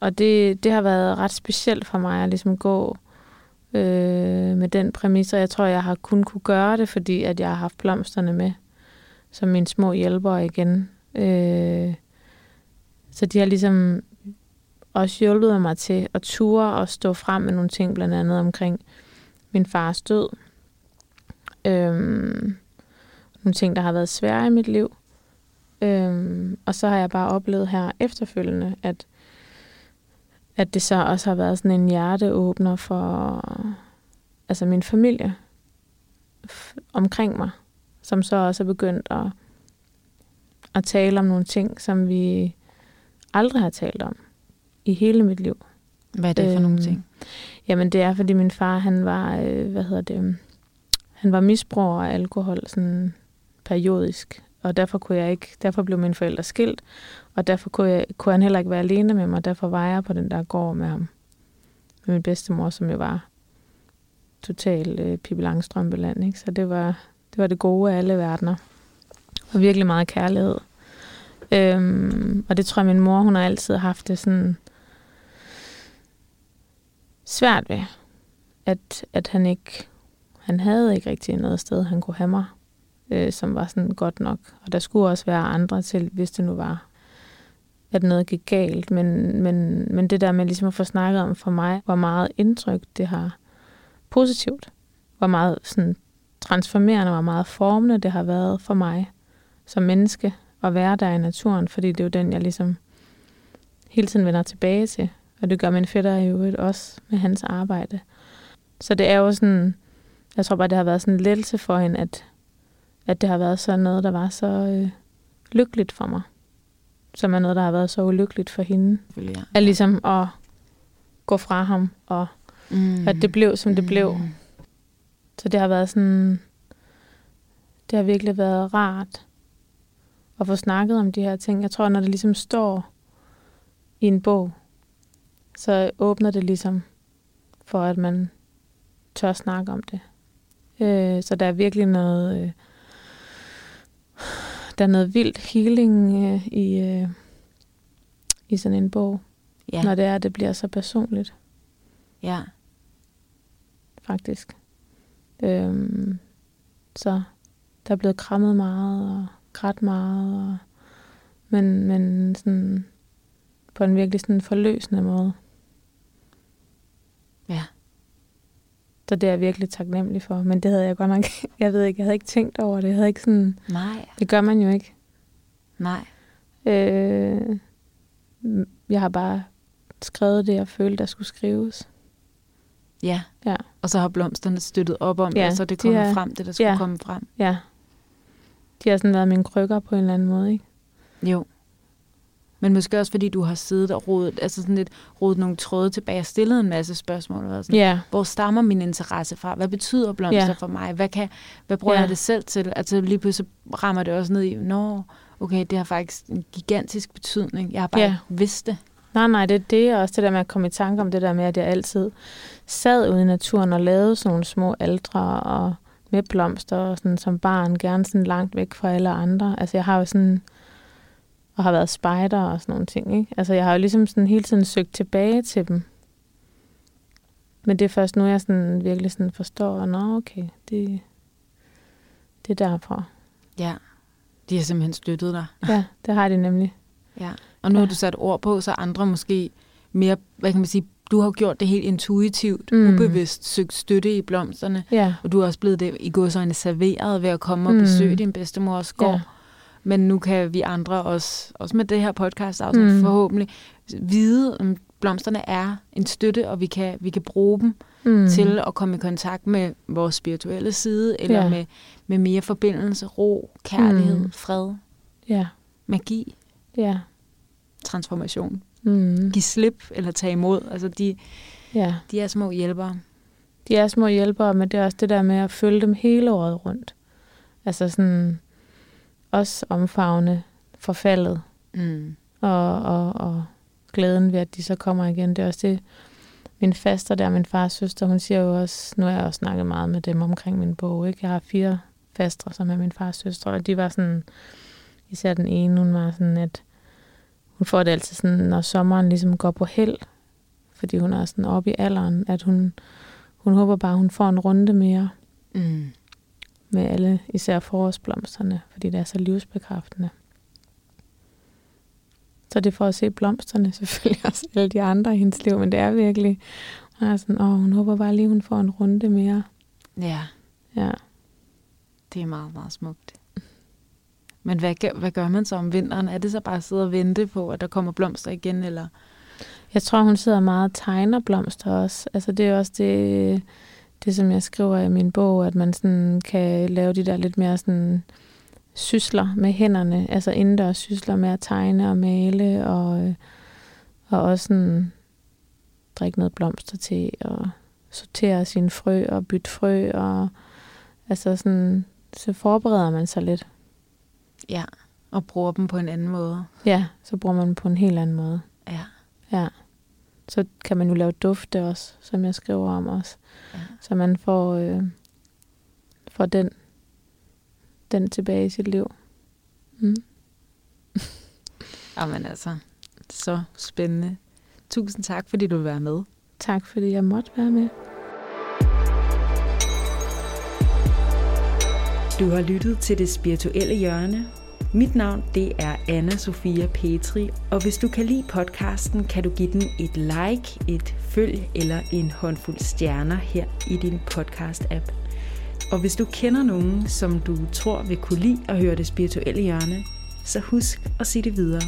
og det, det har været ret specielt for mig at ligesom gå øh, med den præmis, og jeg tror, jeg har kun kunne gøre det, fordi at jeg har haft blomsterne med som mine små hjælpere igen. Øh, så de har ligesom også hjulpet mig til at ture og stå frem med nogle ting, blandt andet omkring min fars død. Øhm, nogle ting, der har været svære i mit liv. Øhm, og så har jeg bare oplevet her efterfølgende, at, at det så også har været sådan en hjerteåbner for altså min familie f- omkring mig, som så også er begyndt at, at tale om nogle ting, som vi aldrig har talt om i hele mit liv. Hvad er det for nogle Øhm, ting? Jamen det er, fordi min far, han var, øh, hvad hedder det, han var misbruger af alkohol sådan periodisk, og derfor kunne jeg ikke, derfor blev mine forældre skilt, og derfor kunne, jeg, kunne han heller ikke være alene med mig, derfor var jeg på den der gård med ham. Med min bedstemor, som jo var total øh, Pippi Langstrømpeland, ikke? Så det var, det var det gode af alle verdener. Og virkelig meget kærlighed. Øhm, og det tror jeg, min mor, hun har altid haft det sådan svært ved, at, at han ikke, han havde ikke rigtig noget sted, han kunne have mig, øh, som var sådan godt nok. Og der skulle også være andre til, hvis det nu var, at noget gik galt. Men, men, men det der med ligesom at få snakket om for mig, hvor meget indtryk det har positivt, hvor meget sådan transformerende, hvor meget formende det har været for mig som menneske at være der i naturen, fordi det er jo den, jeg ligesom hele tiden vender tilbage til. Og det gør min fætter jo øvrigt også med hans arbejde. Så det er jo sådan, jeg tror bare, det har været sådan en lettelse for hende, at, at det har været sådan noget, der var så øh, lykkeligt for mig. Som er noget, der har været så ulykkeligt for hende. Selvfølgelig, ja. At ligesom at gå fra ham, og Mm. at det blev, som det blev. Mm. Så det har været sådan, det har virkelig været rart at få snakket om de her ting. Jeg tror, når det ligesom står i en bog, så åbner det ligesom for, at man tør snakke om det. Øh, så der er virkelig noget, øh, der er noget vildt healing øh, i, øh, i sådan en bog, Ja, når det er, at det bliver så personligt. ja. faktisk. Øhm, så der er blevet krammet meget og grædt meget, og, men, men sådan på en virkelig sådan forløsende måde. Ja. Så det er jeg virkelig taknemmelig for. Men det havde jeg godt nok, [laughs] jeg ved ikke, jeg havde ikke tænkt over det. Jeg havde ikke sådan, Nej. det gør man jo ikke. Nej. Øh, jeg har bare skrevet det, jeg følte, der skulle skrives. Ja. Ja. Og så har blomsterne støttet op om Ja, det, og så det de kommet er- frem, det der skulle ja. komme frem. Ja. De har sådan været mine krykker på en eller anden måde, ikke? Jo. Men måske også, fordi du har siddet og rodet, altså sådan lidt rodet nogle tråde tilbage og stillet en masse spørgsmål. Og været sådan, Ja. Hvor stammer min interesse fra? Hvad betyder blomster Ja. for mig? Hvad, kan, hvad bruger Ja. jeg det selv til? Altså lige pludselig rammer det også ned i, nå, okay, det har faktisk en gigantisk betydning. Jeg har bare ikke vidst det. Nej, nej, det er det, og også det der med at komme i tanke om det der med, at jeg altid sad ude i naturen og lavede sådan nogle små aldre og med blomster og sådan som barn, gerne sådan langt væk fra alle andre. Altså jeg har jo sådan, og har været spejder og sådan nogle ting, ikke? Altså jeg har jo ligesom sådan hele tiden søgt tilbage til dem. Men det er først nu, jeg sådan virkelig sådan forstår, at nå, okay, det, det er derfra. Ja. De har simpelthen støttet dig. [laughs] Ja, det har de nemlig. Ja. Og nu har Ja. du sat ord på, så andre måske mere, hvad kan man sige, du har gjort det helt intuitivt, Mm. ubevidst søgt støtte i blomsterne, Ja, og du har også blevet det i godsøjne serveret ved at komme og Mm. besøge din bedstemors gård. ja, Men nu kan vi andre også, også med det her podcast afsnit, Mm. forhåbentlig vide, om blomsterne er en støtte, og vi kan, vi kan bruge dem mm. til at komme i kontakt med vores spirituelle side, eller Ja. med, med mere forbindelse, ro, kærlighed, Mm. fred, Ja, magi, ja. transformation. Mm. Giv slip eller tage imod. Altså, de, Ja, de er små hjælpere. de er små hjælpere, men det er også det der med at følge dem hele året rundt. Altså sådan også omfavne forfaldet Mm. og, og, og glæden ved, at de så kommer igen. Det er også det, min faster der, min fars søster, hun siger jo også, nu har jeg også snakket meget med dem omkring min bog, ikke? Jeg har fire fastre, som er min fars søstre, og de var sådan, især den ene, hun var sådan, at hun får det altid sådan, når sommeren ligesom går på held, fordi hun er sådan oppe i alderen, at hun, hun håber bare, hun får en runde mere Mm. Med alle, især forårsblomsterne, fordi det er så livsbekræftende. Så det er for at se blomsterne, [laughs] selvfølgelig også alle de andre i hendes liv, men det er virkelig, hun er sådan, åh, hun håber bare lige, hun får en runde mere. Ja, Ja. det er meget, meget smukt. Men hvad, gør- hvad gør man så om vinteren? Er det så bare at sidde og vente på, at der kommer blomster igen? Eller? Jeg tror, hun sidder meget og tegner blomster også. Altså det er også det, det, som jeg skriver i min bog, at man sådan kan lave de der lidt mere sådan sysler med hænderne, altså indendørs sysler med at tegne og male, og, øh, og også sådan drikke noget blomster til, og sortere sine frø og bytte frø, og altså sådan, så forbereder man sig lidt. Ja, og bruger dem på en anden måde. Ja, så bruger man dem på en helt anden måde. Ja. Ja. Så kan man jo lave dufte også, som jeg skriver om også. Ja. Så man får, øh, får den, den tilbage i sit liv. Mm. [laughs] Jamen altså, så spændende. Tusind tak, fordi du vil være med. Tak fordi jeg måtte være med. Du har lyttet til det spirituelle hjørne. Mit navn det er Anna Sofia Petri, og hvis du kan lide podcasten, kan du give den et like, et følg eller en håndfuld stjerner her i din podcast-app. Og hvis du kender nogen, som du tror vil kunne lide at høre det spirituelle hjørne, så husk at sige det videre.